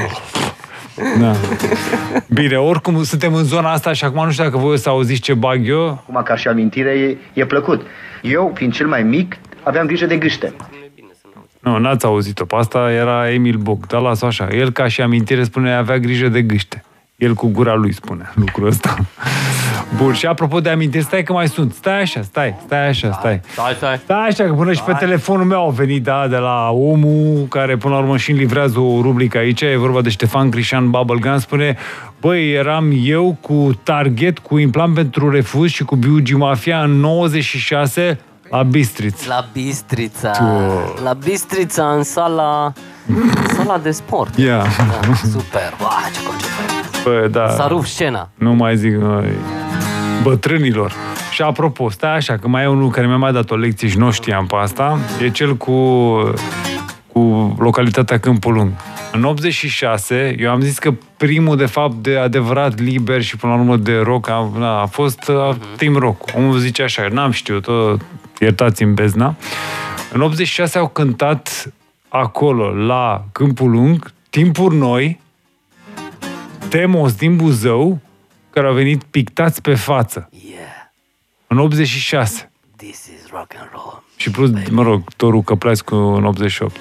Da. Bine, oricum suntem în zona asta și acum nu știu dacă voi o să auziți ce bag eu. Acum, ca și amintire, e, e plăcut. Eu, fiind cel mai mic, aveam grijă de gâște. Nu, n-ați auzit-o. Pe asta era Emil Buc. Dar las așa. El, ca și amintire, spune avea grijă de gâște. El cu gura lui spune lucrul ăsta. Bun, și apropo de amintiri, stai că mai sunt. Stai așa, stai, stai așa, stai. Stai, stai. Stai așa, că până și pe telefonul meu au venit, da, de la omul care până la urmă și livrează o rubrică aici, e vorba de Ștefan Crișan Bubblegum, spune, băi, eram eu cu Target, cu implant pentru refuz și cu Biugi Mafia în 96 la Bistriț. La Bistrița. Tu. La Bistrița, în sala... Sala de sport. Ia. Da, super. Wow, ce concept. Bă, da. S-a rupt scena. Nu mai zic noi, bătrânilor. Și apropo, stai așa, că mai e unul care mi-a mai dat o lecție și nu știam pe asta, e cel cu, cu localitatea Câmpul Lung. În 86, eu am zis că primul, de fapt, de adevărat liber și până la urmă de rock a, a fost uh, Team Rock. Omul zice așa, n-am știut, o, iertați-mi bezna. În 86 au cântat acolo, la Câmpul Lung, timpuri noi, Temos din Buzău, care au venit pictați pe față. Yeah, În 86. this is rock and roll. Și plus, mă rog, Toru Căpleascu în 88.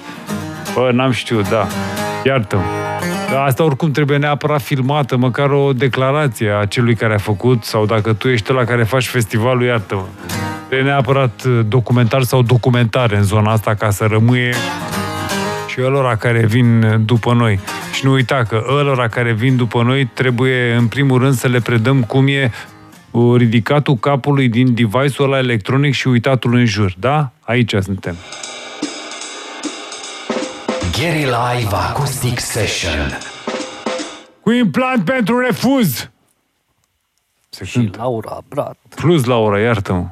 Bă, n-am știut, da. iartă Dar asta oricum trebuie neapărat filmată, măcar o declarație a celui care a făcut, sau dacă tu ești la care faci festivalul, iartă-mă. Trebuie neapărat documentar sau documentare în zona asta ca să rămâie și ălora care vin după noi. Și nu uita că ălora care vin după noi trebuie în primul rând să le predăm cum e uh, ridicatul capului din device-ul ăla electronic și uitatul în jur. Da? Aici suntem. Gary Live Acoustic Session. Cu implant pentru refuz! Se Și Laura Brat. Plus la ora, iartă-mă.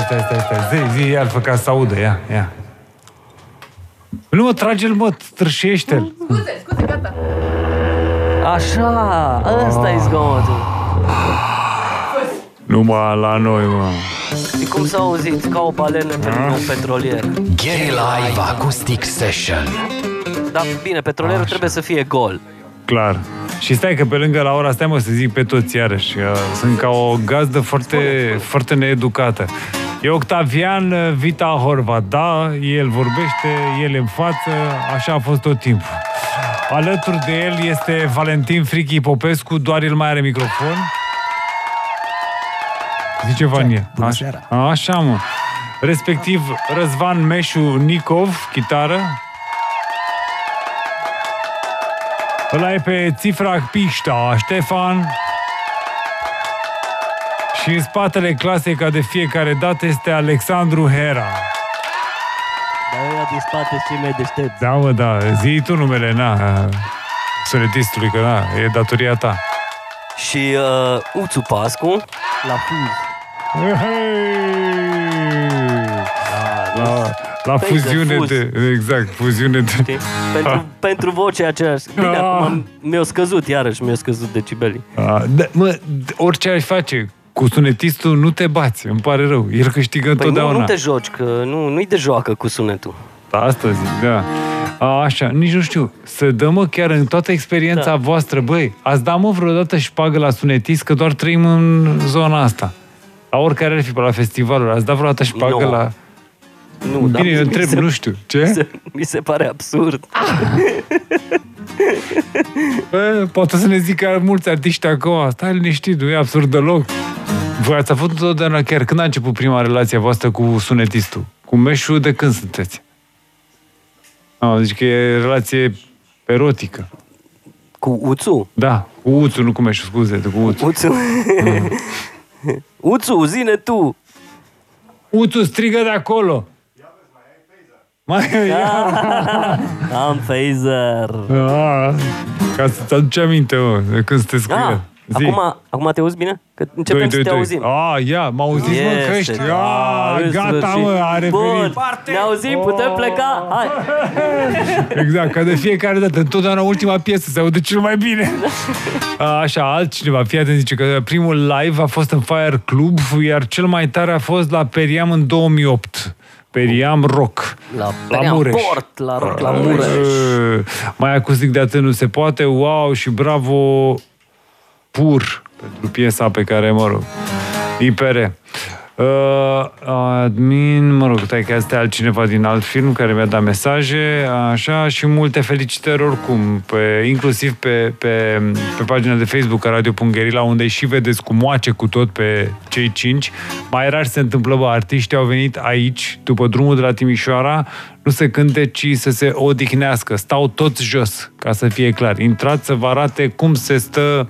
Stai, stai, stai, stai, stai, stai. Zi, zi, ia-l fă ca să audă, ia, ia. Nu mă, trage-l, mă, strășește-l. Scuze, scuze, gata. Așa, ăsta e zgomotul Numai la noi, mă. Și cum s-a auzit? Ca o balenă pe lângă un petrolier Gary Live Acoustic Session. Dar bine, petrolierul trebuie să fie gol Clar. Și stai că pe lângă la ora asta, mă, să zic pe toți iarăși. că Sunt ca o gazdă foarte, foarte needucată. E Octavian uh, Vita Horvat, da, el vorbește, el e în față, așa a fost tot timpul. Alături de el este Valentin Frichi Popescu, doar el mai are microfon. Zice Vania. Bună Așa, seara. așa, mă. Respectiv Răzvan Meșu Nicov, chitară. Ăla e pe Țifra Pișta, Ștefan. Și în spatele clasei, ca de fiecare dată, este Alexandru Hera. Dar ăia din spate și cei mai deștepți. Da, mă, da, zi tu numele, na, sunetistului, că na, e datoria ta. Și uh, Uțu Pascu La fuz. La, la Phaser, fuziune fuz. de... Exact, fuziune de... știi? pentru, [LAUGHS] pentru vocea aceeași Bine, Ah. acum mi-au scăzut iarăși Mi-au scăzut decibelii A, da, mă, d- orice ai face cu sunetistul, nu te bați, îmi pare rău. El câștigă Păi nu, întotdeauna. nu te joci, că nu, nu-i de joacă cu sunetul Asta zic, da. A, așa, nici nu știu. Să dăm, mă, chiar în toată experiența Da. voastră, băi, ați dat, mă, vreodată șpagă la sunetist, că doar trăim în zona asta. La oricare ar fi pe la festivaluri, ați dat vreodată șpagă Nu. la... nu, dar Bine, eu mi întreb, se- nu știu. Ce? mi se, mi se pare absurd [LAUGHS] Bă, poate să ne zică mulți artiști acum, stai liniștit, nu e absurd deloc. Voi ați avut întotdeauna chiar când a început prima relație voastră cu sunetistul? Cu Meșu de când sunteți? Ah, zici că e relație erotică. Cu Uțu Da, cu Uțu, nu cu Meșu, scuze, cu Uțu. Uțu [LAUGHS] Uțu, zine tu Uțu, strigă de acolo! Mai ia! Am phaser Ah, ca să-ți aduci aminte, mă, de când sunteți cu Ah, el. Zi. acum, acum te auzi bine? Că începem să te auzim Ah, ia, m auziți, mă, Este, căști. da, Ah, în gata, sfârșit. mă, a Bun, revenit. ne auzim, putem pleca? Hai! [LAUGHS] Exact, ca de fiecare dată, întotdeauna ultima piesă se aude cel mai bine. [LAUGHS] A, Așa, altcineva, fii atent, zice că primul live a fost în Fire Club, iar cel mai tare a fost la Periam în 2008. Periam Rock. La, La Periam Mureș. Port, la rock, la Mureș. Uh, Mai acustic de atât nu se poate. Wow și bravo pur pentru piesa pe care, mă rog, IPR. Uh, admin, mă rog, stai că asta e altcineva din alt film care mi-a dat mesaje, așa, și multe felicitări oricum, pe, inclusiv pe, pe, pe pagina de Facebook a Radio.gherila, unde și vedeți cu moace cu tot pe cei cinci. Mai rar se întâmplă, bă, artiștii au venit aici, după drumul de la Timișoara, nu se cânte, ci să se odihnească. Stau toți jos, ca să fie clar. Intrați să vă arate cum se stă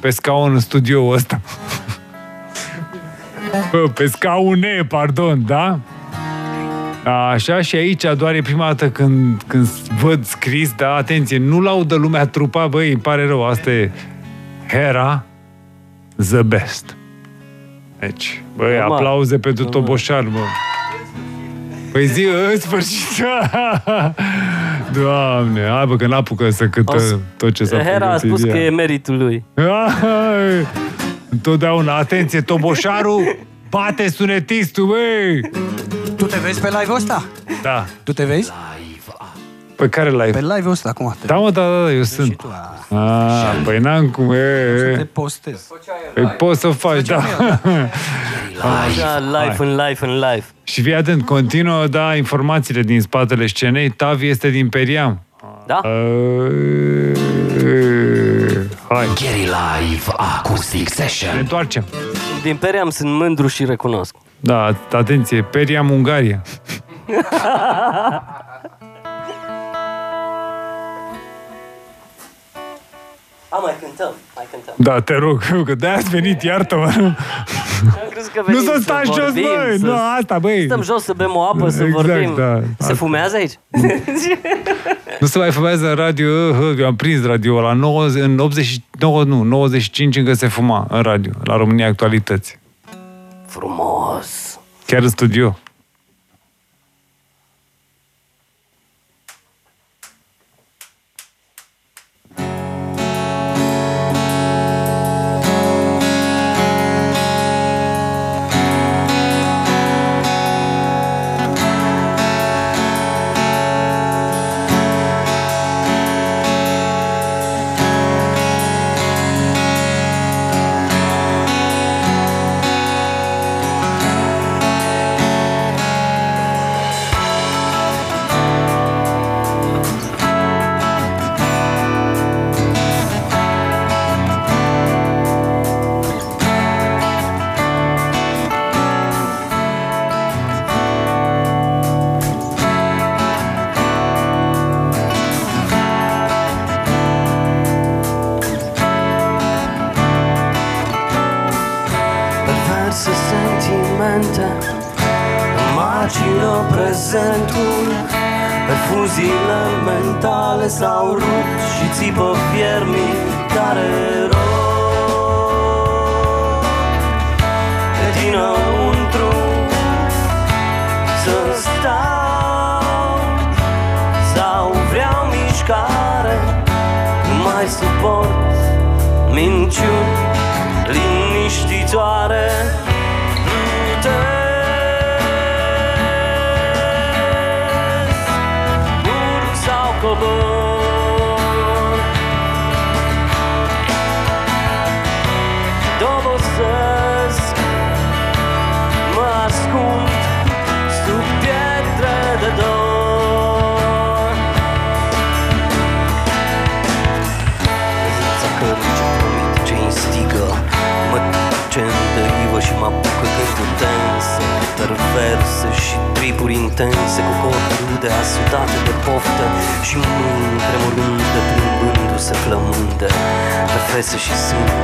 pe scaun în studioul ăsta. Bă, pe scaune, pardon, da? Așa, și aici doar e prima dată când, când văd scris, da, atenție, nu laudă lumea trupa, băi, îmi pare rău, asta e Hera the best. Deci, băi, Normal. aplauze pentru Toboșar, mă. Păi zi, în sfârșit. [LAUGHS] Doamne, hai bă, că n-apucă să Au cântă s- tot ce s-a Hera a pregătit spus ea. că e meritul lui. Hai! Întotdeauna, atenție, toboșarul bate sunetistul, băi! Tu te vezi pe live-ul ăsta? Da. Tu te vezi? Pe care live? Pe live-ul ăsta, acum. Te Da, mă, da, da, da, eu sunt. Ah, păi n-am cum, e, te e. postezi. Păi poți să faci, da. [LAUGHS] Așa, live în live în live. Și fii atent, continuă, da, informațiile din spatele scenei. Tavi este din Periam. Da? Hai. Gary Live Acoustic Ne Session. întoarcem. Din Periam sunt mândru și recunosc. Da, atenție, Periam, Ungaria. [LAUGHS] A, mai cântăm, mai cântăm. Da, te rog, [LAUGHS] că de ați venit, iartă-mă. Am crezut că Nu venim să stați jos, vorbim, băi! să Nu, asta, băi! Stăm jos să bem o apă, să Exact, vorbim. da. Se Asta. fumează aici? [LAUGHS] Nu se mai fumează în radio, uh, eu am prins radio la 90, în 89, nu, 95 încă se fuma în radio, la România Actualități. Frumos. Chiar în studio. Rupt tense Perverse și tripuri intense Cu corpuri rude asudate de poftă Și mâini tremurânde plimbându-se flămânde Pe fese și sâni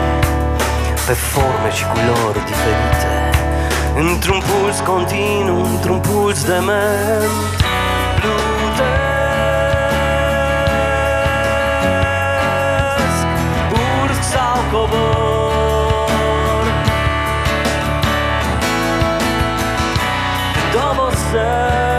Pe forme și culori diferite Într-un puls continuu, într-un puls dement Plutesc, urc sun.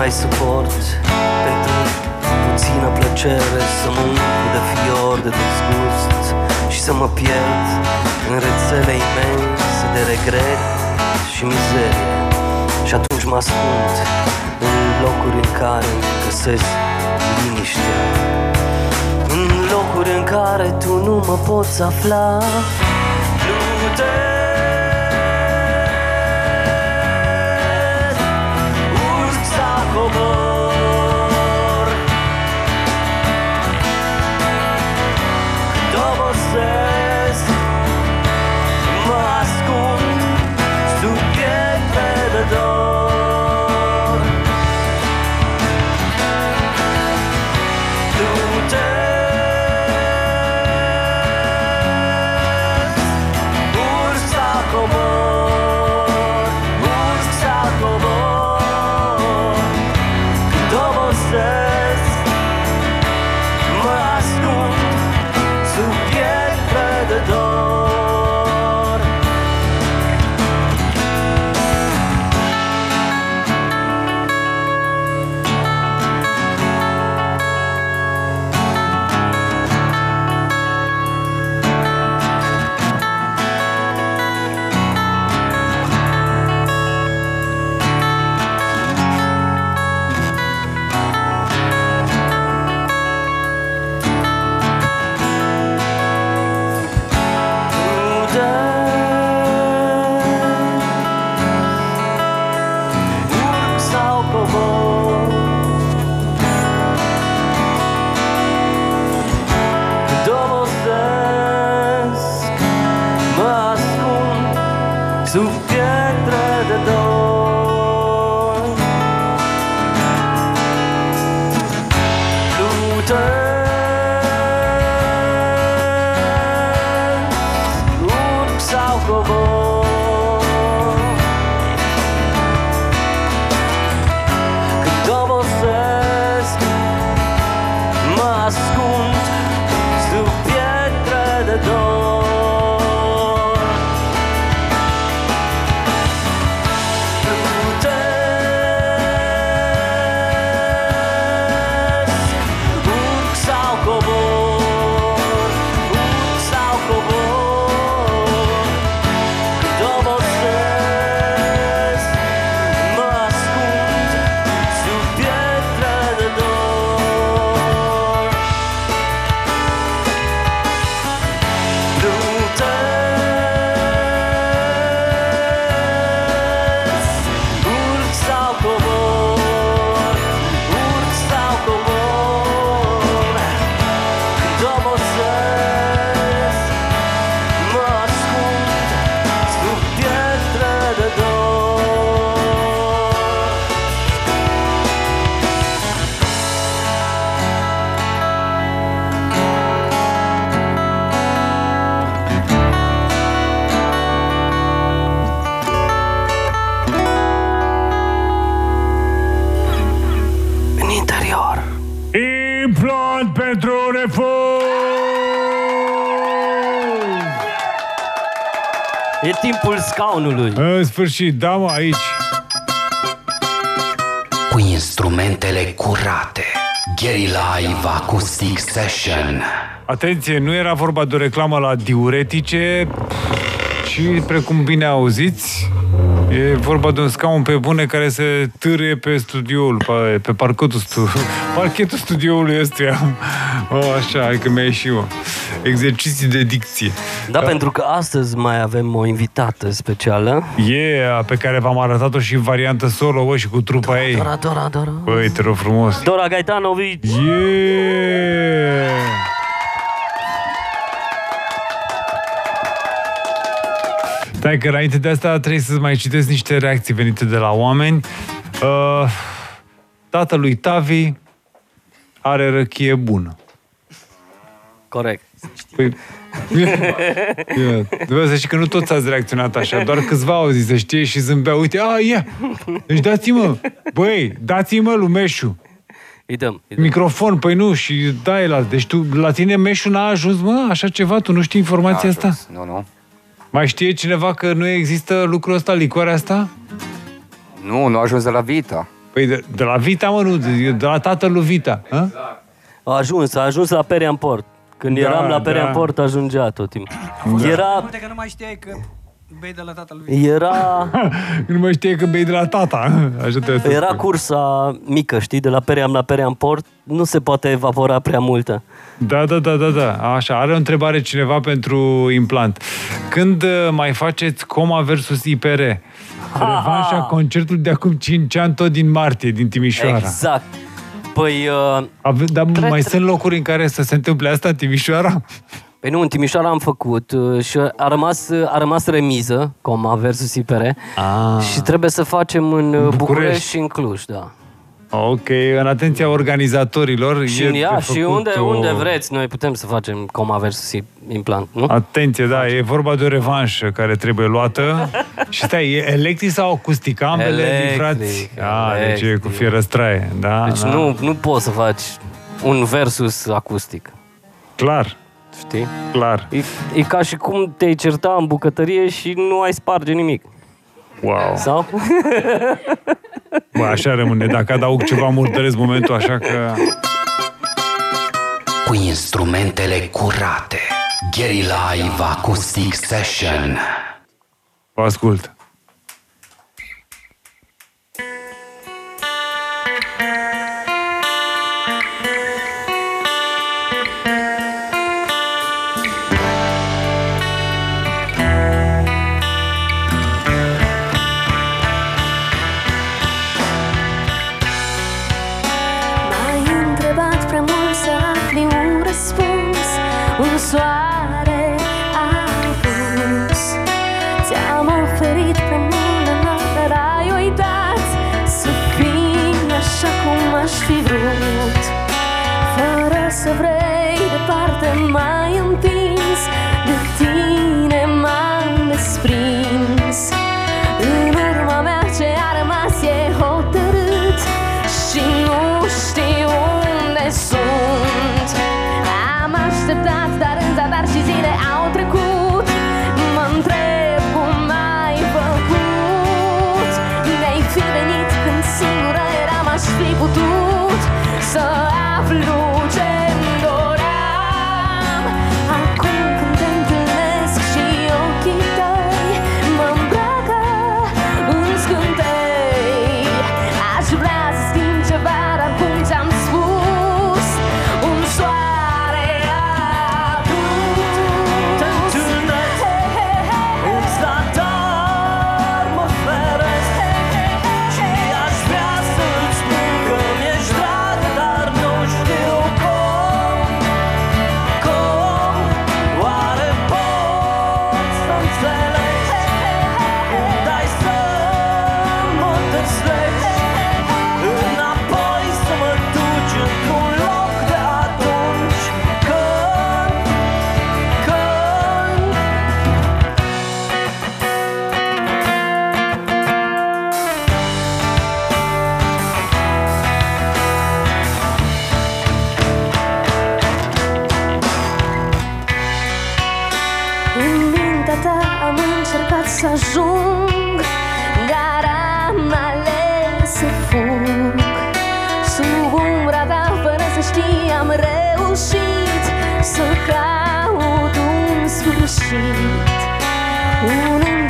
Mai suport Pentru puțină plăcere Să mă umplu de fior de dezgust Și să mă pierd în rețele imense De regret și mizerie. Și atunci mă ascund în locuri în care găsesc liniștea În locuri în care tu nu mă poți afla. Nu te کمان scaunului În sfârșit, da mă, aici. Cu instrumentele curate. Gary Live Acoustic Session. Atenție, nu era vorba de o reclamă la diuretice, ci, precum bine auziți, e vorba de un scaun pe bune care se târâie pe studioul, pe, pe parchetul, stu, [LAUGHS] parchetul studioului ăstuia. Oh, așa, hai că mi-a ieșit, mă. Exerciții de dicție. Da, pentru că astăzi mai avem o invitată specială Yeah, pe care v-am arătat-o și în variantă solo, bă, și cu trupa ei. Dora, Dora, Dora Băi, te rog frumos. Dora Gaetanovici Yeah! Stai că înainte de asta trebuie să mai citesc niște reacții venite de la oameni. Uh, tatălui Tavi are răchie bună. Corect Păi, [LAUGHS] Ia, Trebuie să știi că nu toți ați reacționat așa, doar câțiva au zis să știe și zâmbea. Uite, a, ia! Deci dați-mă, băi, dați-mă lui Meșu. Îi dăm, îi dăm. Microfon, păi nu, și da, el Deci tu, la tine Meșu n-a ajuns, mă, așa ceva? Tu nu știi informația asta? Nu, nu. Mai știe cineva că nu există lucrul ăsta, licoarea asta? Nu, nu a ajuns de la Vita. Păi de, de la Vita, mă, nu, de, de la tatăl lui Vita. A? A ajuns, a ajuns la Periamport Când Da, eram la da. Periamport ajungea tot timpul Da. Era, Uite că nu mai știai că Bei de la tatăl lui. Era, [LAUGHS] Nu mai știe că bei de la tata. [LAUGHS] Așa trebuie să era spui. cursa mică, știi, de la Peream la Peream Port. Nu se poate evapora prea multă. Da, da, da, da, da. Așa, are o întrebare cineva pentru implant. Când uh, mai faceți Coma versus IPR? Revanșa concertul de acum 5 ani, tot din martie, din Timișoara. Exact. Păi, uh, Ave, dar Cred- mai sunt locuri în care să se întâmple asta în Timișoara? Păi nu, în Timișoara am făcut uh, și a rămas, uh, a rămas remiză, Coma versus IPR, Ah. și trebuie să facem în uh, București. București și în Cluj, da. Ok, în atenția organizatorilor. Și e în de ea, și făcut unde, o- unde vreți, noi putem să facem Coma versus implant, nu? Atenție, da, e vorba de o revanșă care trebuie luată. [LAUGHS] și stai, e electric sau acustic? Ambele Electric, livrați? Ah, deci e cu electric. fierăstraie. Da, Deci da. nu, nu poți să faci un versus acustic, Clar, știi? clar. E, e ca și cum te-ai certa în bucătărie și nu ai sparge nimic. Wow. Sau? [LAUGHS] Bă, așa rămâne. Dacă adaug ceva, murdăresc momentul, așa că... Cu instrumentele curate. Gary Live Acoustic Session. Vă ascult.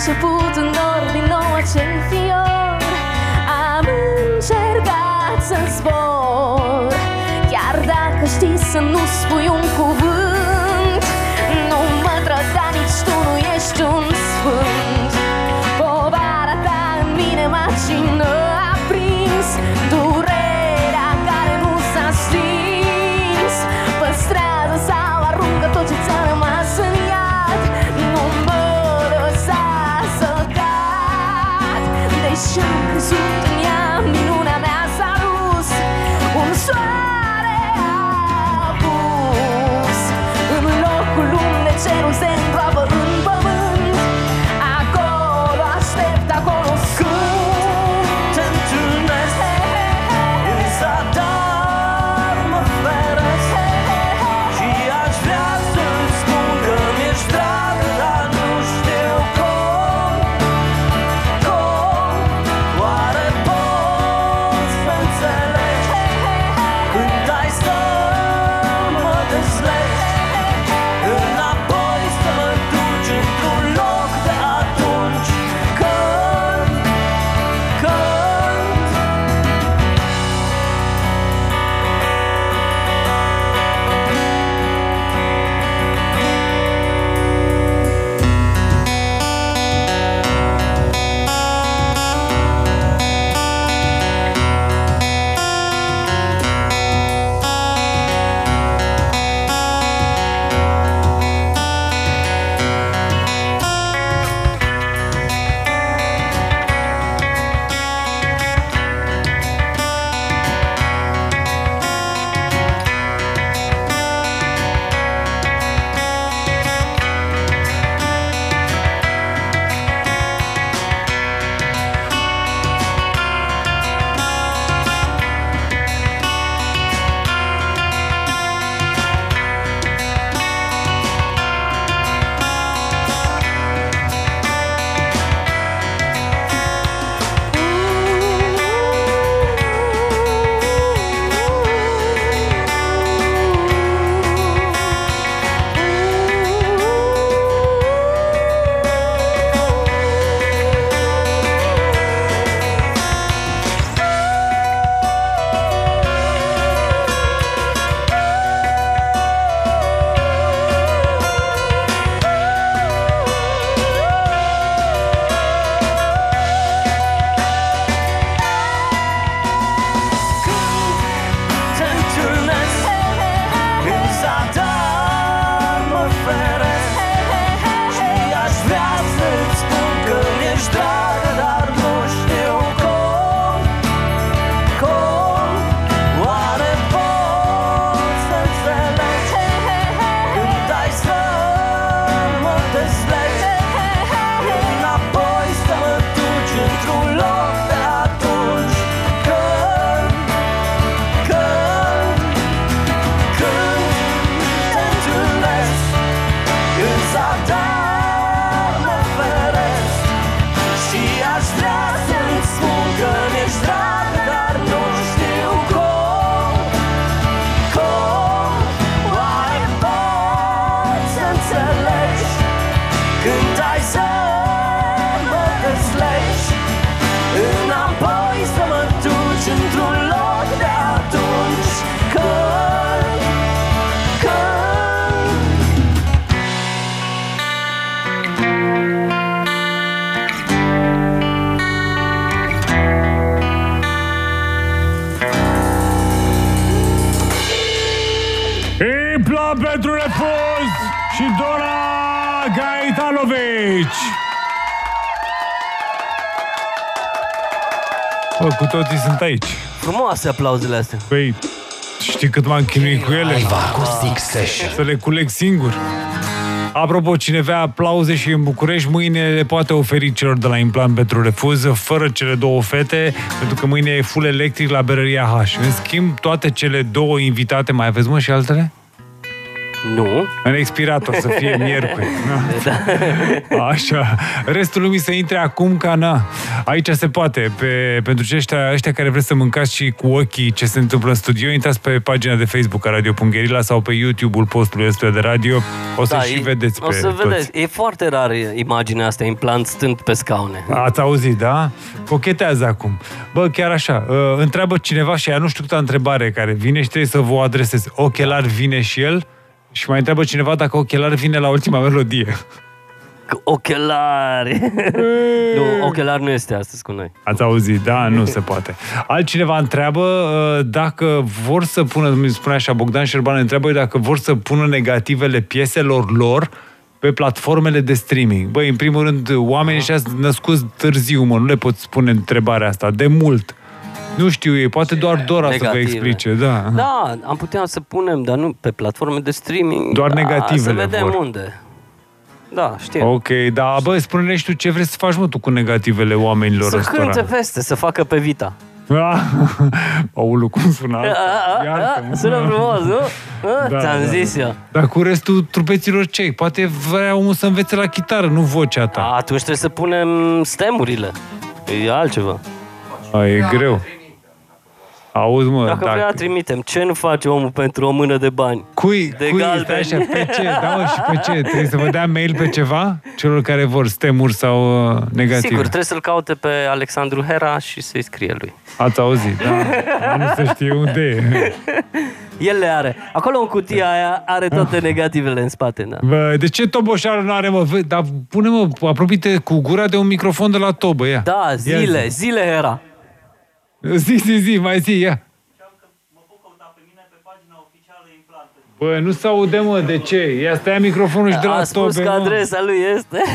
Început, un dor din nou acel fior. Am încercat să zbor. Chiar dacă știi să nu spui un cuvânt good cu toții sunt aici. Frumoase aplauzele astea. Păi, știi cât m-am chinuit cu ele? Live Acoustic Session. Să le culeg singur. Apropo, cine vrea aplauze și în București, mâine le poate oferi celor de la Implant pentru refuz, fără cele două fete, pentru că mâine e full electric la berăria H. În schimb, toate cele două invitate, mai aveți mă și altele? Nu. În expirator, să fie [LAUGHS] miercuri. Da. Așa. Restul lumii să intre acum ca na. Aici se poate. Pe, pentru cei ăștia, ăștia care vreți să mâncați și cu ochii ce se întâmplă în studio, intrați pe pagina de Facebook a Radio.gherila sau pe YouTube-ul postului ăsta de radio. O să și e- vedeți pe O să toți. vedeți. E foarte rar imaginea asta, implant stând pe scaune. Ați auzit, da? Cochetează acum. Bă, chiar așa, uh, întreabă cineva și ea nu știu câta întrebare care vine și trebuie să vă o adresez. Ochelar vine și el? Și mai întreabă cineva dacă Ochelar vine la ultima melodie. Ochelari! nu, ochelari nu este astăzi cu noi. Ați auzit, da? Nu se poate. Altcineva întreabă uh, dacă vor să pună, mi spune așa, Bogdan Șerban întreabă dacă vor să pună negativele pieselor lor pe platformele de streaming. Băi, în primul rând, oamenii ăștia sunt născuți târziu, mă, nu le pot spune întrebarea asta, de mult. Nu știu ei, poate doar Dora să vă Negative. explice, da. Da, am putea să punem, dar nu pe platforme de streaming. Doar da, negativele Să vedem vor. unde. Da, știu. Ok, da, bă, spune-ne și tu ce vrei să faci, mă, tu cu negativele oamenilor Să ăstora. cânte peste, să facă pe Vita. Ah, [LAUGHS] Aulu, cum sună A, asta? a, [LAUGHS] a, Iartă-mă. Sună frumos, nu? A, Da, Ți-am da, zis da. eu. Dar cu restul trupeților ce Poate vrea omul să învețe la chitară, nu vocea ta. A, atunci trebuie să punem stemurile. E altceva. A, e greu. Auzi, mă, Dacă dacă... vrea, trimitem. Ce nu face omul pentru o mână de bani? Cui, de cui, galben. stai așa, pe ce? Da, mă, și pe ce? Trebuie să vă dea mail pe ceva? Celor care vor stemuri sau uh, negative. Sigur, trebuie să-l caute pe Alexandru Hera și să-i scrie lui. Ați auzit, da? [LAUGHS] Nu se știe unde e. El le are. Acolo în cutia aia are toate negativele în spate, da. Bă, de ce toboșarul nu are, mă? Vă- Dar pune-mă, apropie cu gura de un microfon de la tobă, ia. Da, Ia zile, zi. zile Hera. Zi, zi, zi, mai zi, ia. Bă, nu se aude, mă, de ce? Ia stai microfonul și de la A spus tobe, că mă. adresa lui este. [LAUGHS]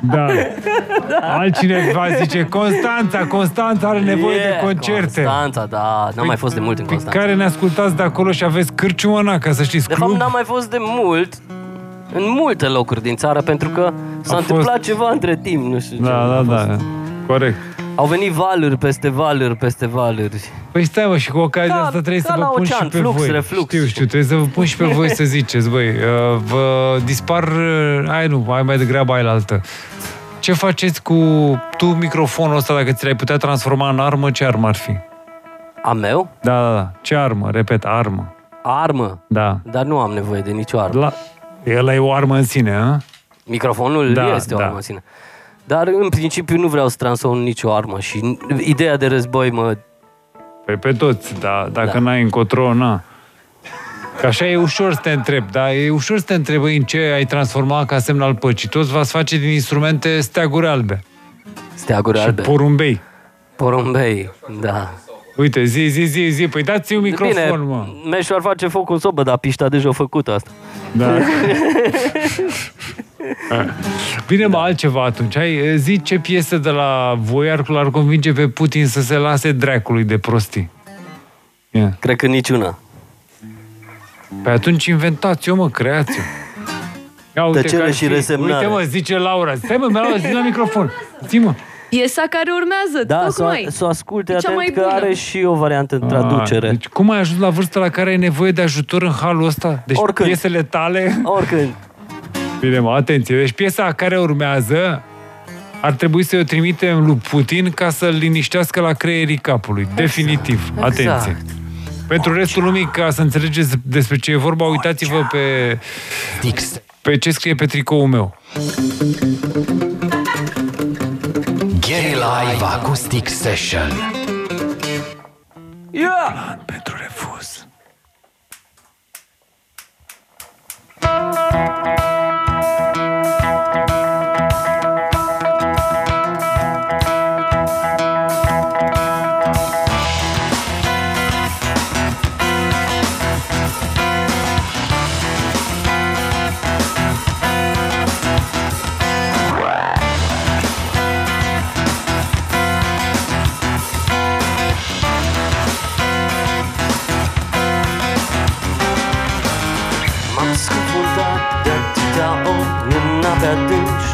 Da. Altcineva zice, Constanța, Constanța are nevoie Yeah, de concerte. Constanța, da. N-am mai fost de mult în Pe Constanța. care ne ascultați de acolo și aveți cârciumă na, ca să știți, De club. fapt, n-am mai fost de mult în multe locuri din țară, pentru că s-a A întâmplat fost- ceva între timp, nu știu ce. Da, a da, fost. da. Corect. Au venit valuri peste valuri peste valuri. Păi stai mă, și cu ocazia Ca- asta trebuie ca să la vă pun ocean, și pe flux, voi. reflux. Știu, știu, trebuie să vă pun și pe voi să ziceți, băi. Uh, vă dispar... uh, Ai nu, ai mai degrabă ai la altă. Ce faceți cu tu microfonul ăsta, dacă ți l-ai putea transforma în armă, ce armă ar fi? A meu? Da, da, da. Ce armă? Repet, armă. Armă. Da. Dar nu am nevoie de nicio armă. La... El e o armă în sine, a? Microfonul Da, este o da. armă în sine. Dar în principiu nu vreau să transform nicio armă și ideea de război mă... Păi pe toți, da, dacă Da. n-ai încotro, na. Că așa e ușor să te întrebi, dar e ușor să te întrebi în ce ai transformat ca semn al păcii. Toți v-ați face din instrumente steaguri albe. Steaguri și albe. porumbei. Porumbei, da. Uite, zi, zi, zi, zi, păi dați un microfon, Bine, mă. Meșu ar face foc în sobă, dar pișta deja a făcut asta. Da. [LAUGHS] Bine, mă, altceva atunci. Hai, zi ce piesă de la Voiarcul ar convinge pe Putin să se lase dracului de prostii. Yeah. Cred că niciuna. Pe atunci inventați-o, mă, creați-o. Ia uite Tăcere că ar și fi. resemnare. Uite, mă, zice Laura. Stai, mă, Laura, zi la microfon. Zi, mă. Piesa care urmează, Da, să, tocmai. să o asculte E cea mai atent că bună. are și o variantă în traducere. A, deci cum ai ajuns la vârsta la care ai nevoie de ajutor în halul ăsta? Deci Oricând. piesele tale... Oricând. Bine, mă, atenție. Deci piesa care urmează ar trebui să o trimitem lui Putin ca să-l liniștească la creierii capului. Definitiv. Exact. Atenție. Pentru restul lumii, ca să înțelegeți despre ce e vorba, uitați-vă pe, pe ce scrie pe tricoul meu. Gary Live Acoustic Session. Yeah! Pentru refuz. ca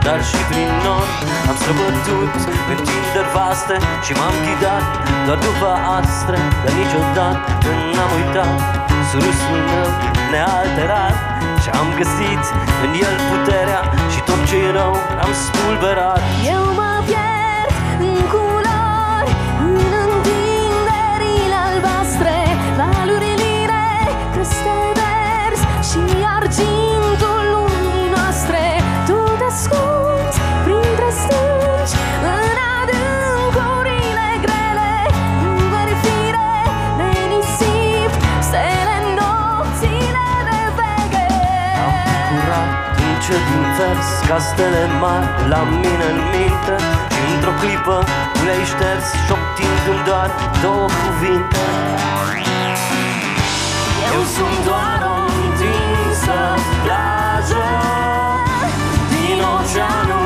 dar și prin nori Am străbătut în tinderi vaste și m-am ghidat Doar după astre, dar niciodată n-am uitat Surâsul meu nealterat și am găsit în el puterea și tot ce e rău am spulberat. Eu mă încet din vers Ca stele mari la mine în minte. Și într-o clipă tu le-ai șters Șoptindu-mi doar două cuvinte. Eu sunt doar o întinsă plajă Din oceanul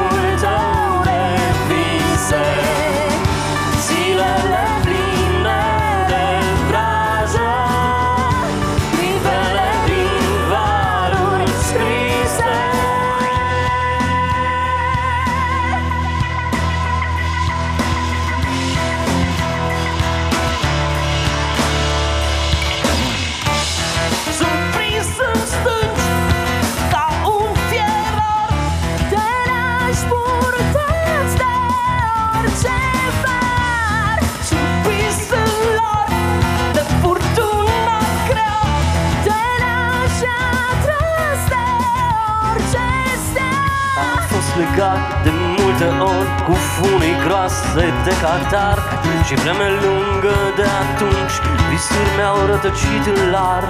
multe ori cu funii groase de catar Și vreme lungă de atunci visuri mi-au rătăcit în larg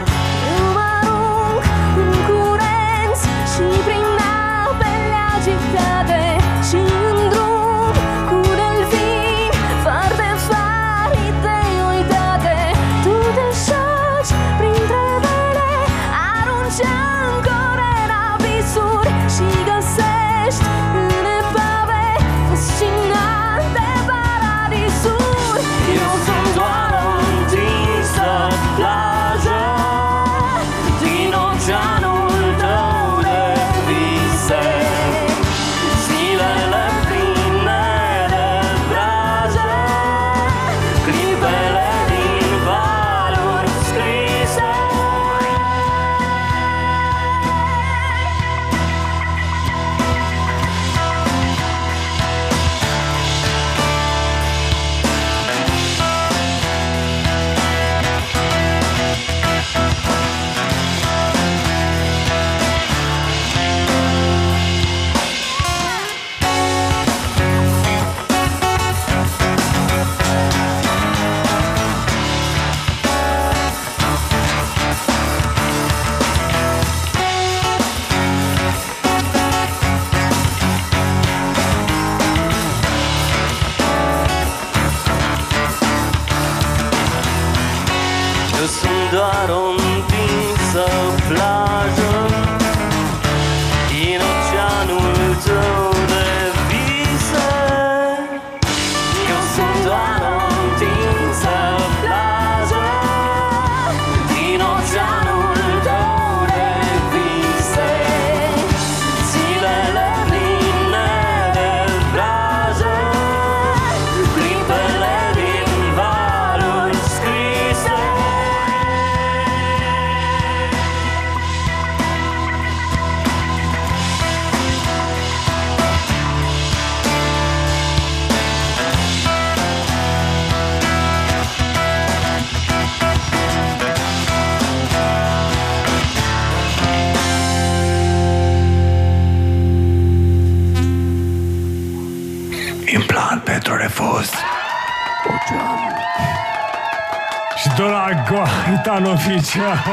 Goitan oficial.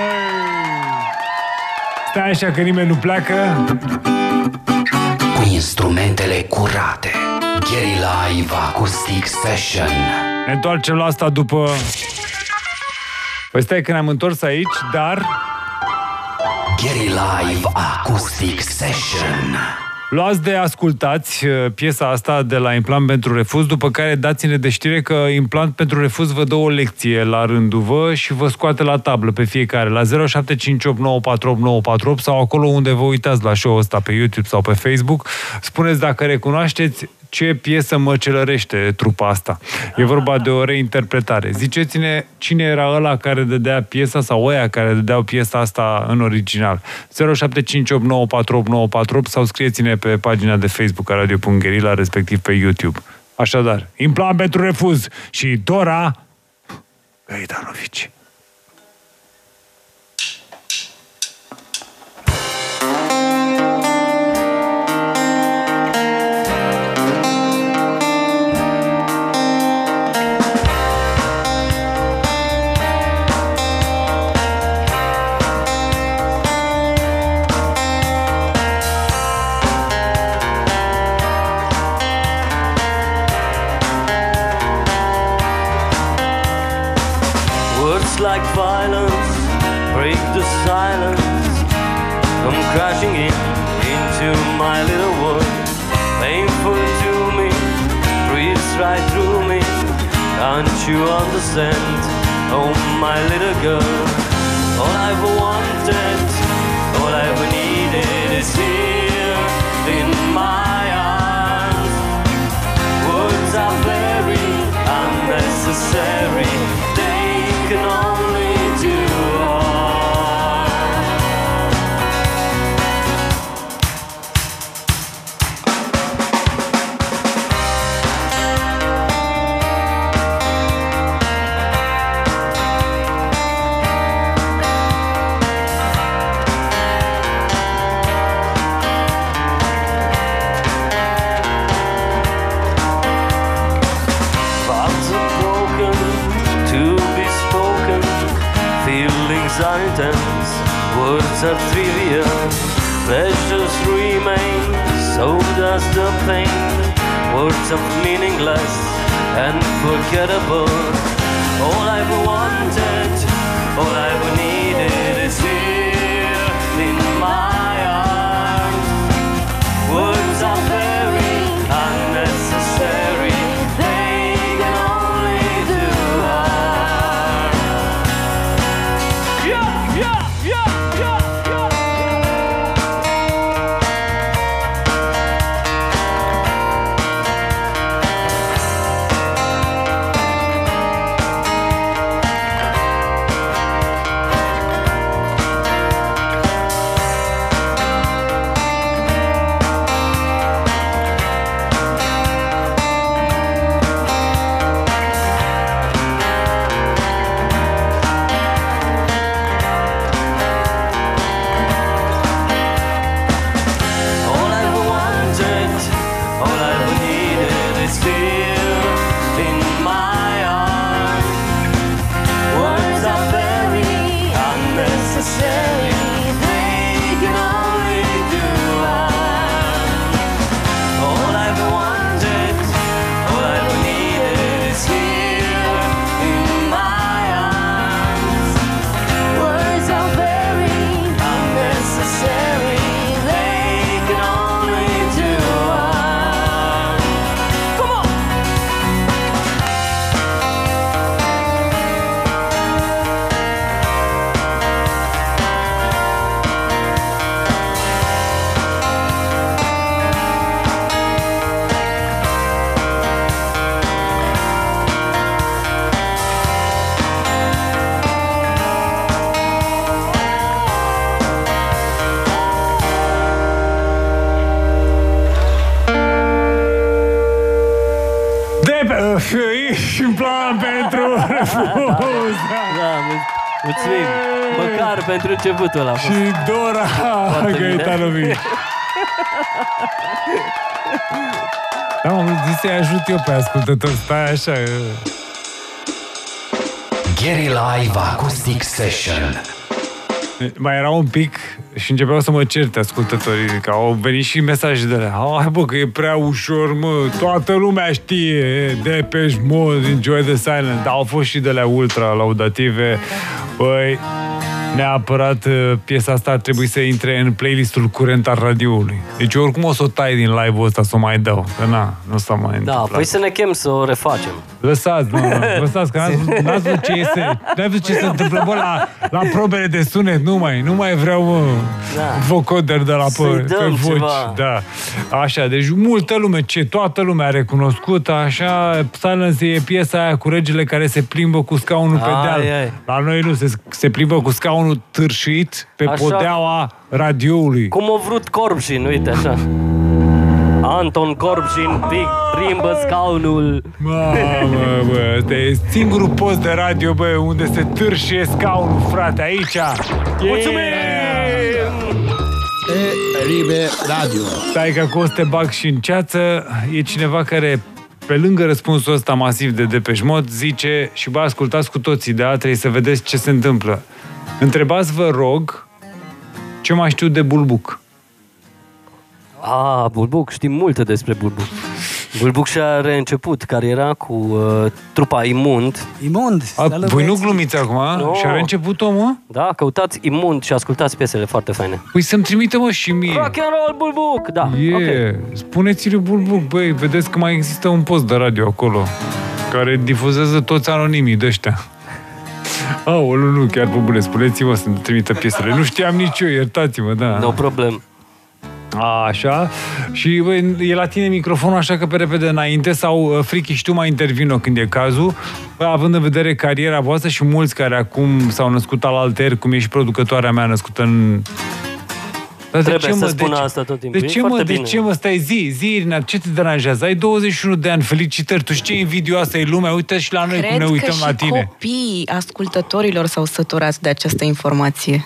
Stai așa că nimeni nu pleacă. Cu instrumentele curate. Gary Live Acoustic Session. Ne întoarcem la asta după... Păi stai că ne-am întors aici, dar... Gary Live Acoustic Session. Luați de ascultați uh, piesa asta de la Implant pentru Refuz, după care dați-ne de știre că Implant pentru Refuz vă dă o lecție la rândul vă și vă scoate la tablă pe fiecare, la 0758948948 sau acolo unde vă uitați la show-ul ăsta pe YouTube sau pe Facebook. Spuneți dacă recunoașteți ce piesă măcelărește trupa asta. E vorba de o reinterpretare. Ziceți-ne cine era ăla care dădea piesa sau ăia care dădeau piesa asta în original. 0758948948 sau scrieți-ne pe pagina de Facebook a Radio.gherila, respectiv pe YouTube. Așadar, implant pentru refuz și Dora Gaidanovici. Like violence break the silence. Come crashing in into my little world. Painful to me, breathes right through me. Can't you understand? Oh, my little girl. All I've wanted, all I've needed is here in my arms. Words are very unnecessary. They can Pleasures remain, so does the pain. Words are meaningless and forgettable. All I've wanted, all I've needed pentru începutul ăla. a fost. Și Dora Foarte bine. Gaetanovici. Da, mă, zis să-i ajut eu pe ascultător. Stai așa. Gary Live Acoustic Session. Mai era un pic și începeau să mă certe ascultătorii, că au venit și mesaje de la Hai bă, că e prea ușor, mă, toată lumea știe, Depeche Mode, Enjoy the Silence, dar au fost și de la ultra laudative. Băi, neapărat uh, piesa asta ar trebui să intre în playlistul curent al radioului. Deci oricum o să o tai din live-ul ăsta să o mai dau, că na, nu s-a mai Da, întâmplat. păi să ne chem să o refacem. Lăsați, nu, nu, lăsați, că n-ați, văzut- n-ați văzut ce este, n-ați văzut ce se întâmplă, bă, la, la probele de sunet, nu mai, nu mai vreau, mă, Da. vocoder de la Să-i pe, dăm pe voci, ceva. da. Așa, deci multă lume, ce toată lumea a recunoscut, așa, Silence e piesa aia cu regele care se plimbă cu scaunul pe Ai, deal. ai. La noi nu, se, se plimbă cu scaunul târșit pe Așa. podeaua radioului. Cum a vrut Corbșin, uite așa. Anton Corbșin pic, plimbă scaunul. Mamă, bă, ăsta e singurul post de radio, bă, unde se târșie scaunul, frate, aici. Mulțumim! E Ribe Radio. Stai că acum o să te bag și în ceață. E cineva care, pe lângă răspunsul ăsta masiv de Depeche Mode, zice și bă, ascultați cu toții, da? Trebuie să vedeți ce se întâmplă. Întrebați, vă rog, ce mai știu de Bulbuc. Ah, Bulbuc, știm multe despre Bulbuc. Bulbuc și-a reînceput cariera cu uh, trupa Imund. Imund. A, voi nu glumiți acum? Nu. Și-a reînceput omul? Da, căutați Imund și ascultați piesele foarte faine. Păi să-mi trimite, mă, și mie. Rock and roll Bulbuc, da. E, ok. spuneți-le Bulbuc, băi, vedeți că mai există un post de radio acolo care difuzează toți anonimii de ăștia. Aoleu, nu, chiar pe bune, spuneți-mă să-mi trimită piesele. Nu știam nici eu, iertați-mă, da. No problem. A, așa. Și băi, e la tine microfonul, așa că pe repede înainte sau uh, Frichi și tu mai intervină când e cazul, bă, având în vedere cariera voastră și mulți care acum s-au născut al alter, cum e și producătoarea mea născută în... Dar de Trebuie ce, să mă, spun de ce- asta tot timpul. De E ce, mă, foarte de bine. ce, mă, stai zi, zi, Irina, ce te deranjează? Ai 21 de ani, felicitări, tu știi ce invidioasă e lumea, uite și la noi cum ne Cred uităm că și la tine. copiii ascultătorilor s-au săturat de această informație.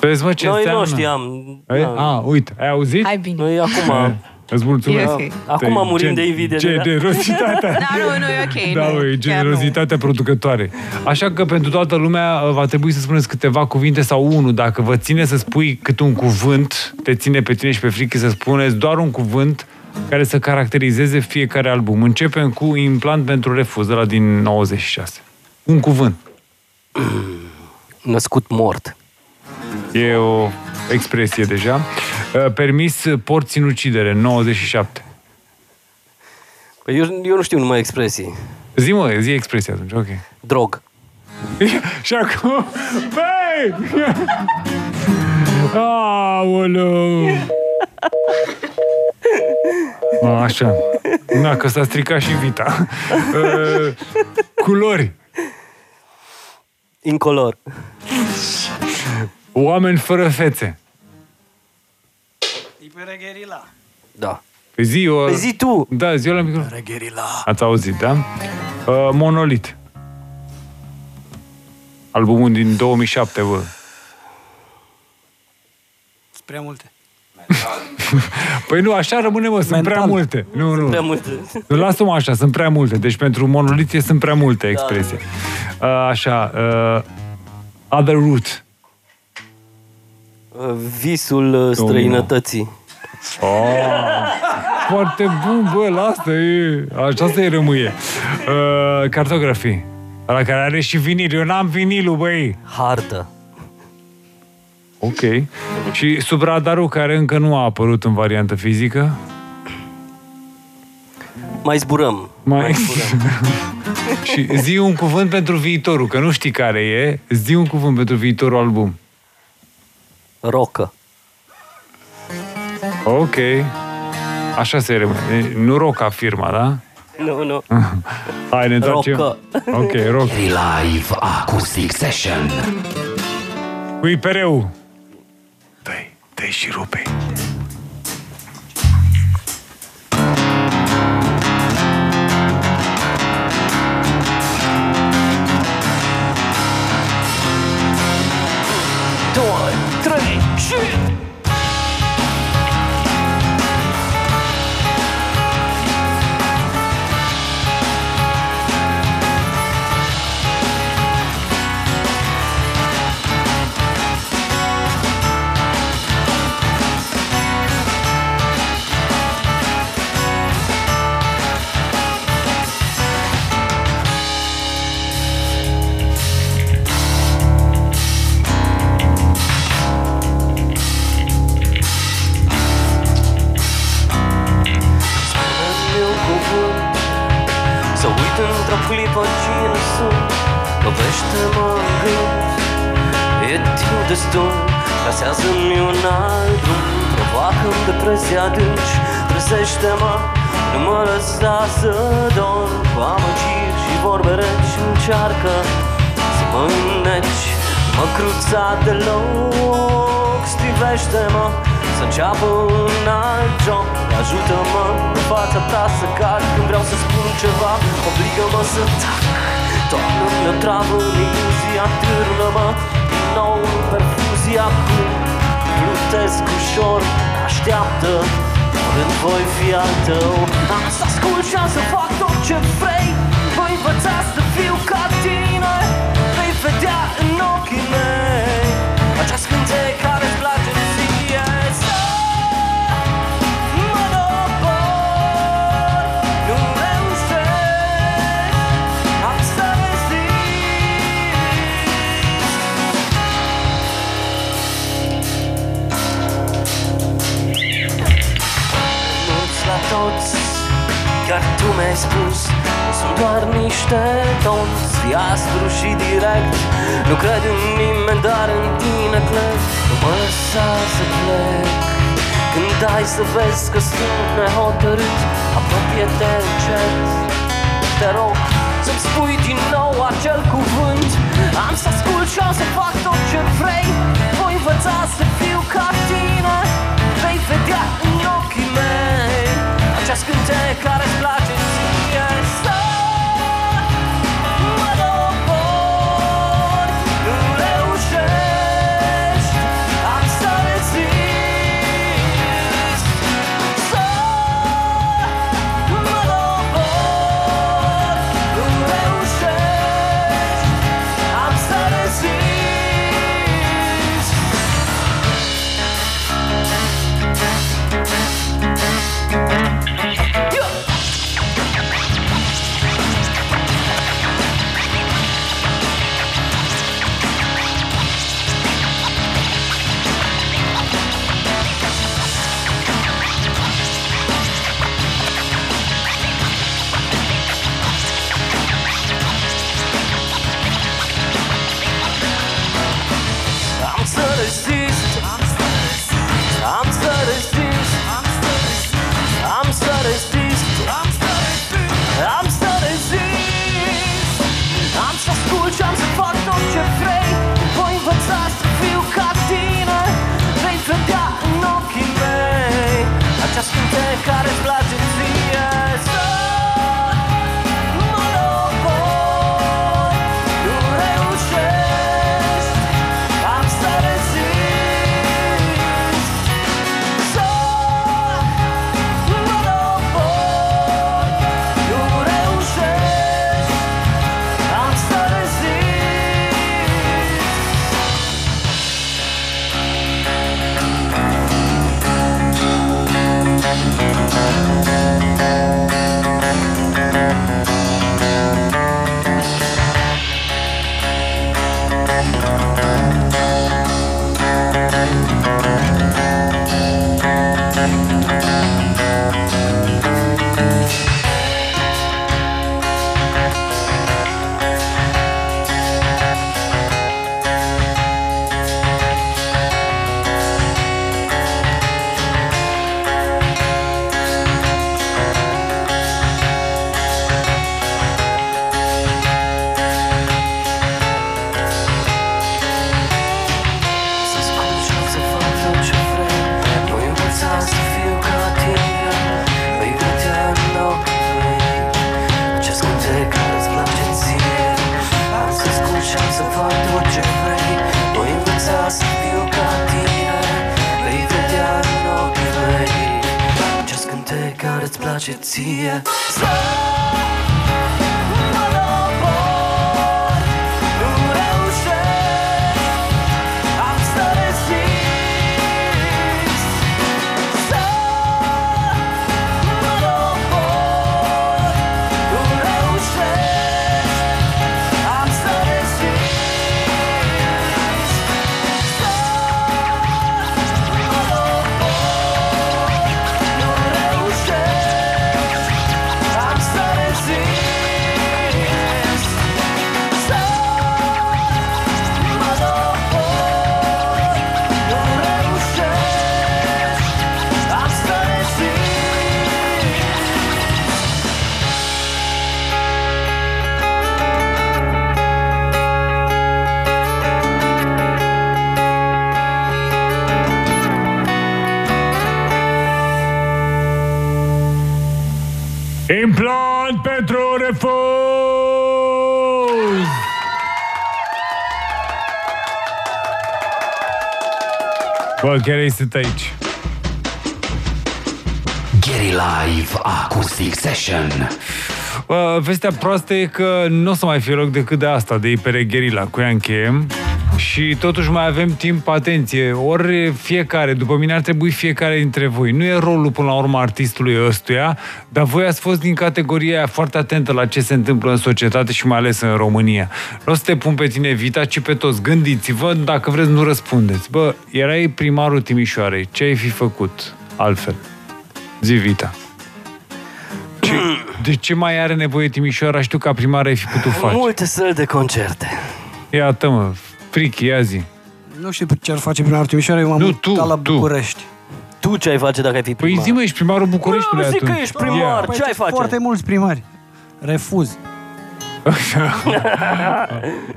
Vezi, mă, ce Noi înseamnă? nu știam. Ai, Da. a, uite, ai auzit? Hai bine. Noi acum... Îți mulțumesc. E ok. Acum Te- murim gen- de invidie, da? Generozitatea. [LAUGHS] Da, nu, nu, e ok. Da, nu, băi, chiar generozitatea producătoare. Așa că pentru toată lumea uh, va trebui să spuneți câteva cuvinte sau unul. Dacă vă ține să spui cât un cuvânt, te ține pe tine și pe frică să spuneți doar un cuvânt care să caracterizeze fiecare album. Începem cu Implant pentru refuz, de la din 96. Un cuvânt. [CLEARS THROAT] Născut mort. E o expresie deja. Uh, Permis port sinucidere, 97. Păi eu, eu nu știu numai expresii. Zi, mă, zi expresia atunci, ok. Drog. [LAUGHS] și acum, băi! Aoleu! A, Așa. Na, că s-a stricat și Vita. Uh, culori. Incolor. Oameni fără fețe. Da. Păi zi, eu... Păi zi tu. Da, zi eu la microfon. Ați auzit, da? Uh, Monolit. Albumul din 2007, bă. Prea multe. [LAUGHS] Păi nu, așa rămâne, mă, sunt Mental. prea multe. Nu, nu. Prea multe. Lasă-mă așa, sunt prea multe. Deci pentru monolitie sunt prea multe expresii. Uh, așa, uh, other root. Uh, Visul uh, străinătății. Oh, foarte bun, bă, la asta e, așa să-i rămâie. Uh, cartografii. La care are și vinil. Eu n-am vinilul, băi. Hartă. Ok. Și sub radarul care încă nu a apărut în variantă fizică. Mai zburăm. Mai... zburăm. [LAUGHS] și zi un cuvânt pentru viitorul, că nu știi care e. Zi un cuvânt pentru viitorul album. Rocă. Ok. Așa se rămâne. Nu roca firma, da? Nu, nu. [LAUGHS] Hai, ne întoarcem. Rocă. Ok, rock. [LAUGHS] Live Acoustic Session. Cu IPR-ul. Dă-i, dă și rupe Doi, trei și... Trezește-mă, nu mă lăsa să dorm. Cu amăgiri și vorbe reci Încearcă să mă înneci. Mă cruța deloc Strivește-mă să înceapă un alt joc. Ajută-mă în fața ta să cad Când vreau să spun ceva Obligă-mă să tac. Toamnă-mi o travă în iluzia Târnă-mă din nou în perfuzia Cum plutesc ușor Așteaptă când voi fi al tău. Am să ascult și am să fac tot ce mi-ai spus Sunt doar niște tonți Fii aspru și direct. Nu cred în nimeni, dar în tine cred Nu mă lăsa să plec. Când ai să vezi că sunt nehotărât Apropie-te încet. Te rog să-mi spui din nou acel cuvânt. Am să ascult și am să fac tot ce vrei. Voi învăța să fiu ca tine. Vei vedea în ochii mei Acea scânteye care-ți place ție Să mă Bă, chiar ei sunt aici. Gary Live Acoustic Session. Bă, vestea proastă e că nu o să mai fie loc decât de asta, de Ipere Gherila, cu ea încheiem. Și totuși mai avem timp, atenție, ori fiecare, după mine ar trebui fiecare dintre voi. Nu e rolul până la urmă artistului ăstuia, dar voi ați fost din categoria aia foarte atentă la ce se întâmplă în societate și mai ales în România. Nu o să te pun pe tine, Vita, ci pe toți. Gândiți-vă, dacă vreți, nu răspundeți. Bă, erai primarul Timișoarei, ce ai fi făcut altfel? Zi, Vita. Ce, de ce mai are nevoie Timișoara? Știu ca primar ai fi putut face. Multe săli de concerte. Iată, mă, frichi, ia zi. Nu știu ce ar face primarul Timișoara, eu m-am Nu, mutat tu, la tu. București. Tu ce ai face dacă ai fi primar? Păi zi, mă, ești primarul Bucureștiului Nu, zic atunci. că ești primar. Păi Ce ai face? Foarte mulți primari. Refuz. [LAUGHS]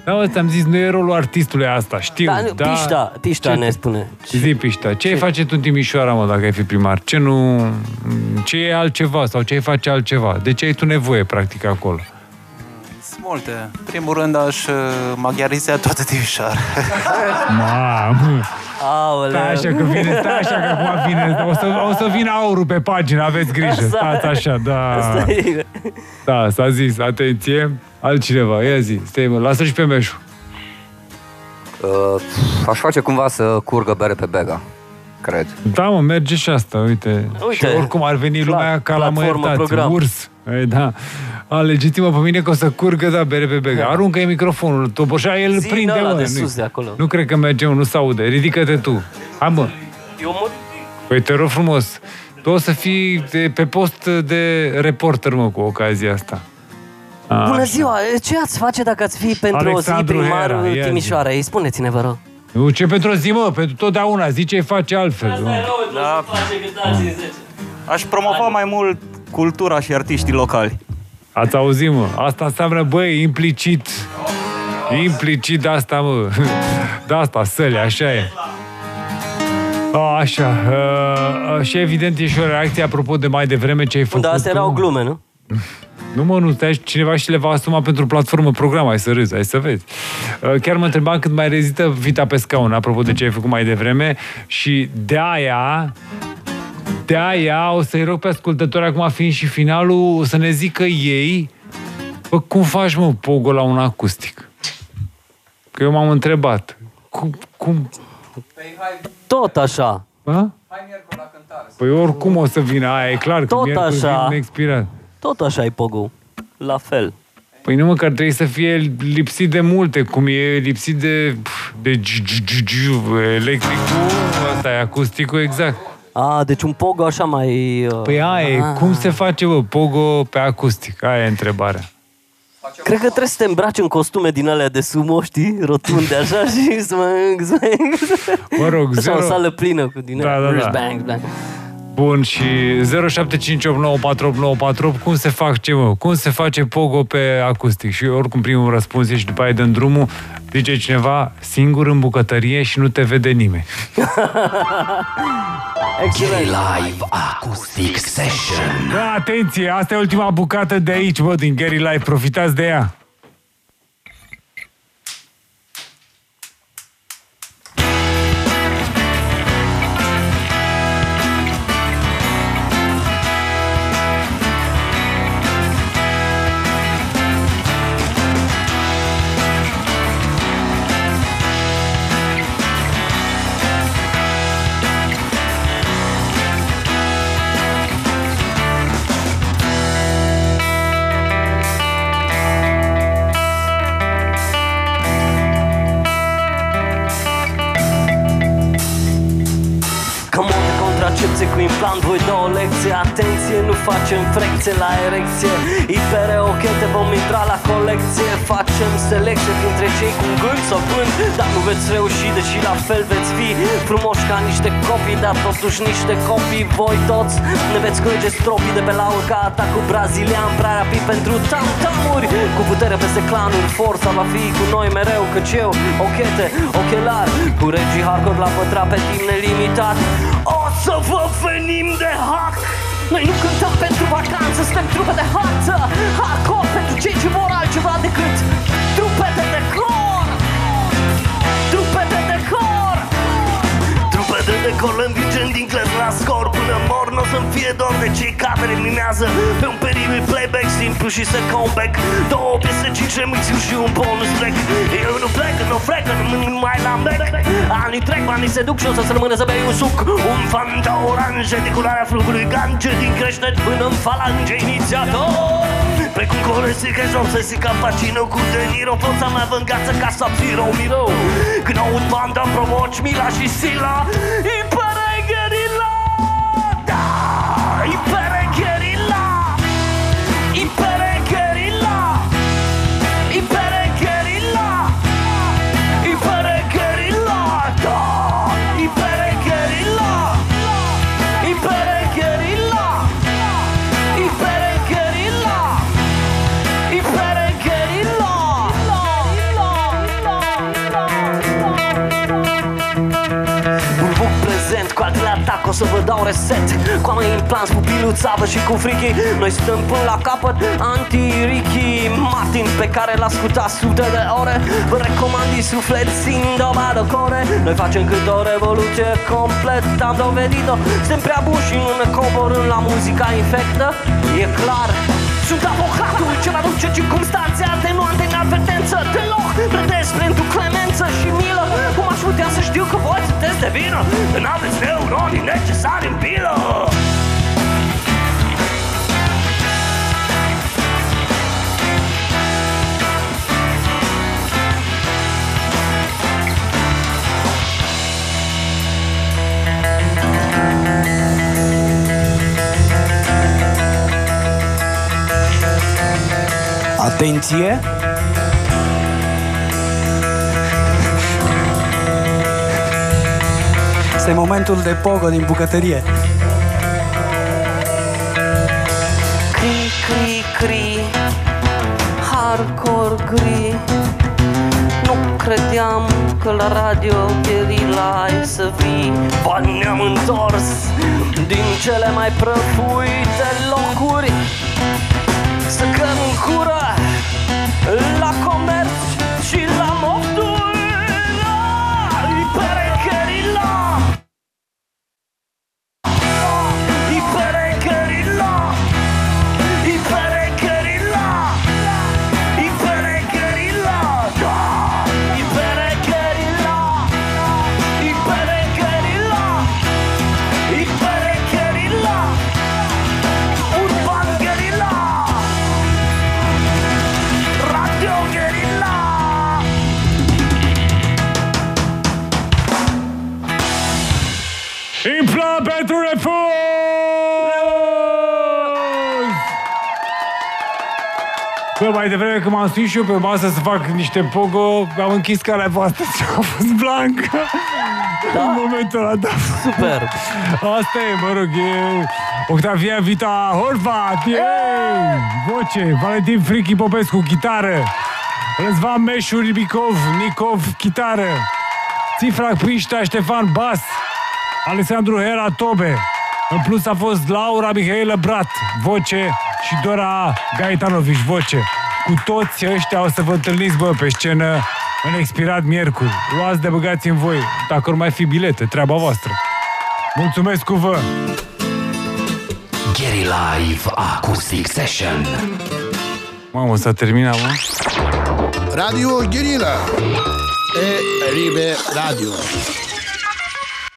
Da, mă, ți-am zis, nu e rolul artistului asta, știu. Da, nu, Pișta, Pișta Ce- ne spune. Zi, Pișta, ce ai face tu în Timișoara, mă, dacă ai fi primar? Ce nu... Ce e altceva sau ce ai face altceva? De ce ai tu nevoie, practic, acolo? Sunt multe. În primul rând aș uh, maghiariza toată Timișoara. [LAUGHS] Mamă! Aoleu. Stai așa că vine, stai așa că acum vine, o să, o să vină aurul pe pagină, aveți grijă, stați așa, da. Asta e. Da, s-a zis, atenție, altcineva, ia zi, stai mă, lasă și pe meșu. Uh, aș face cumva să curgă bere pe bega, cred. Da, mă, merge și asta, uite. Uite, și oricum ar veni lumea ca la mă platformă, iertați, program. urs. E, da. A, legitimă pe mine că o să curgă, da, bere pe bega. Aruncă e microfonul, toboșa, el îl Zi prinde, ăla mă. de nu- sus de acolo. Nu cred că merge, mă, nu se aude. Ridică-te tu. Hai, mă. Eu mă... Păi te rog frumos. Tu o să fii de, pe post de reporter, mă, cu ocazia asta. A, Bună ziua! Ce ați face dacă ați fi pentru Alexandru o zi Hera, primarul ia zi. Timișoarei? Spuneți-ne, vă rog. Nu, ce pentru o zi, mă, pentru totdeauna. Zi ce face altfel. mă. Da. Aș promova mai mult cultura și artiștii locali. Ați auzit, mă? Asta înseamnă, băi, implicit. Implicit de asta, mă. De asta, săle, așa e. A, așa. Uh, și evident e și o reacție apropo de mai devreme ce ai făcut Dar astea tu. erau glume, nu? [LAUGHS] Nu mă, nu, stai, cineva și le va asuma pentru platformă program, hai să râzi, hai să vezi. Uh, Chiar mă întrebam cât mai rezită Vita pe scaun, apropo de ce ai făcut mai devreme, și de aia, de aia o să-i rog pe ascultători, acum fiind și finalul, să ne zică ei, bă, cum faci, mă, pogo la un acustic? Că eu m-am întrebat. Cum, cum? Tot așa. Bă? Păi oricum o să vină, aia e clar, că Tot miercuri așa. vin expirat. Tot așa e Pogu. La fel. Păi nu mă, că ar trebui să fie lipsit de multe, cum e lipsit de, de gi- gi- gi- gi- electricul, ăsta e acusticul exact. A, deci un Pogo așa mai... uh, Păi aia e, ah. cum se face, bă, pogo pe acustic? Aia e întrebarea. Cred că trebuie să te îmbraci în costume din alea de sumo, știi? Rotunde așa [LAUGHS] și smâng, smâng. Mă rog, Așa o zero- sală plină cu din Da, alea. da, da. Bang, bang. Bun, și 0758948948, cum se fac ce, mă? Cum se face pogo pe acustic? Și oricum primul răspuns e și după aia dăm drumul, zice cineva, singur în bucătărie și nu te vede nimeni. [LAUGHS] Gary Live Acoustic Session. Da, atenție, asta e ultima bucată de aici, bă, din Gary Live, profitați de ea. Contracepție cu implant Voi da o lecție, atenție, nu facem frecție la erecție. Ipere ochete, vom intra la colecție. Facem selecție dintre cei cu gând sau gând Dar nu veți reuși, deși la fel veți fi Frumoși ca niște copii, dar totuși niște copii Voi toți. Ne veți culege stropii de pe laur Ca atacul brazilian, prea rapid pentru tam-tamuri. Cu putere peste clanuri, forța va fi cu noi mereu Căci eu, ochete, ochelari Cu regii hardcore la pătrat pe timp nelimitat O să vă venim de hack Noi nu cântăm pentru vacanță, suntem trupe de harță Hardcore pentru cei ce vor altceva decât Trupete de decor le învingem din clăs la scor Până mor n-o să-mi fie dor de cei care mimează Pe un peribil playback simplu și să comeback. Două piese, cinci remixuri și un bonus track Eu nu plec, nu frec, nu mai la bec Anii trec, banii se duc și o să-ți rămână să bei un suc. Un fanta orange de culoarea flugului gange Din creșteri până în falange inițiator Precum colesica și obsesii ca Pacino cu De Niro. Forța mea vângață ca Sub-Zero Miro Când aud banda provoci Mila și Sila Impere să vă dau reset. Cu amei în plan, pupilul țavă și cu frichii Noi stăm până la capăt. Anti-Ricky Martin pe care l-a ascultat sute de ore Vă recomand din suflet Sindobado Core. Noi facem cât o revoluție complet Am dovedit-o. Suntem prea buni și ne coborâm la muzica infectă E clar sunt avocatul ce vă aduce circumstanțe atenuante în advertență Deloc plătesc pentru clemență și milă. Cum aș putea să știu că voi sunteți de vină Că n-aveți neuronii necesari în pilă Atenție! Este momentul de pogo din bucătărie. Cri, cri, cri Hardcore gri Nu credeam că la radio Gherila ai să vii Ba ne-am întors din cele mai prăfuite locuri Să căm în come mai devreme când m-am suit și eu pe masă să fac niște pogo, am închis calea voastră și [LAUGHS] a fost blanc. Da? În momentul ăla, da. Super. Asta e, mă rog, e Octavia Vita Horvat, e voce, Valentin Frichi Popescu, chitară, Răzvan Meșu Ribicov, Nicov, chitară, Țifra Pișta, Ștefan Bas, Alexandru Hera Tobe. În plus a fost Laura Mihaela Brat, voce și Dora Gaetanovici, voce. Cu toți ăștia o să vă întâlniți, bă, pe scenă în expirat miercuri. Luați de băgați în voi, dacă nu mai fi bilete, treaba voastră. Mulțumesc cu vă! Gary Live Acoustic Session. Mamă, s-a terminat, mă? Radio Guerilla. E Ribe Radio.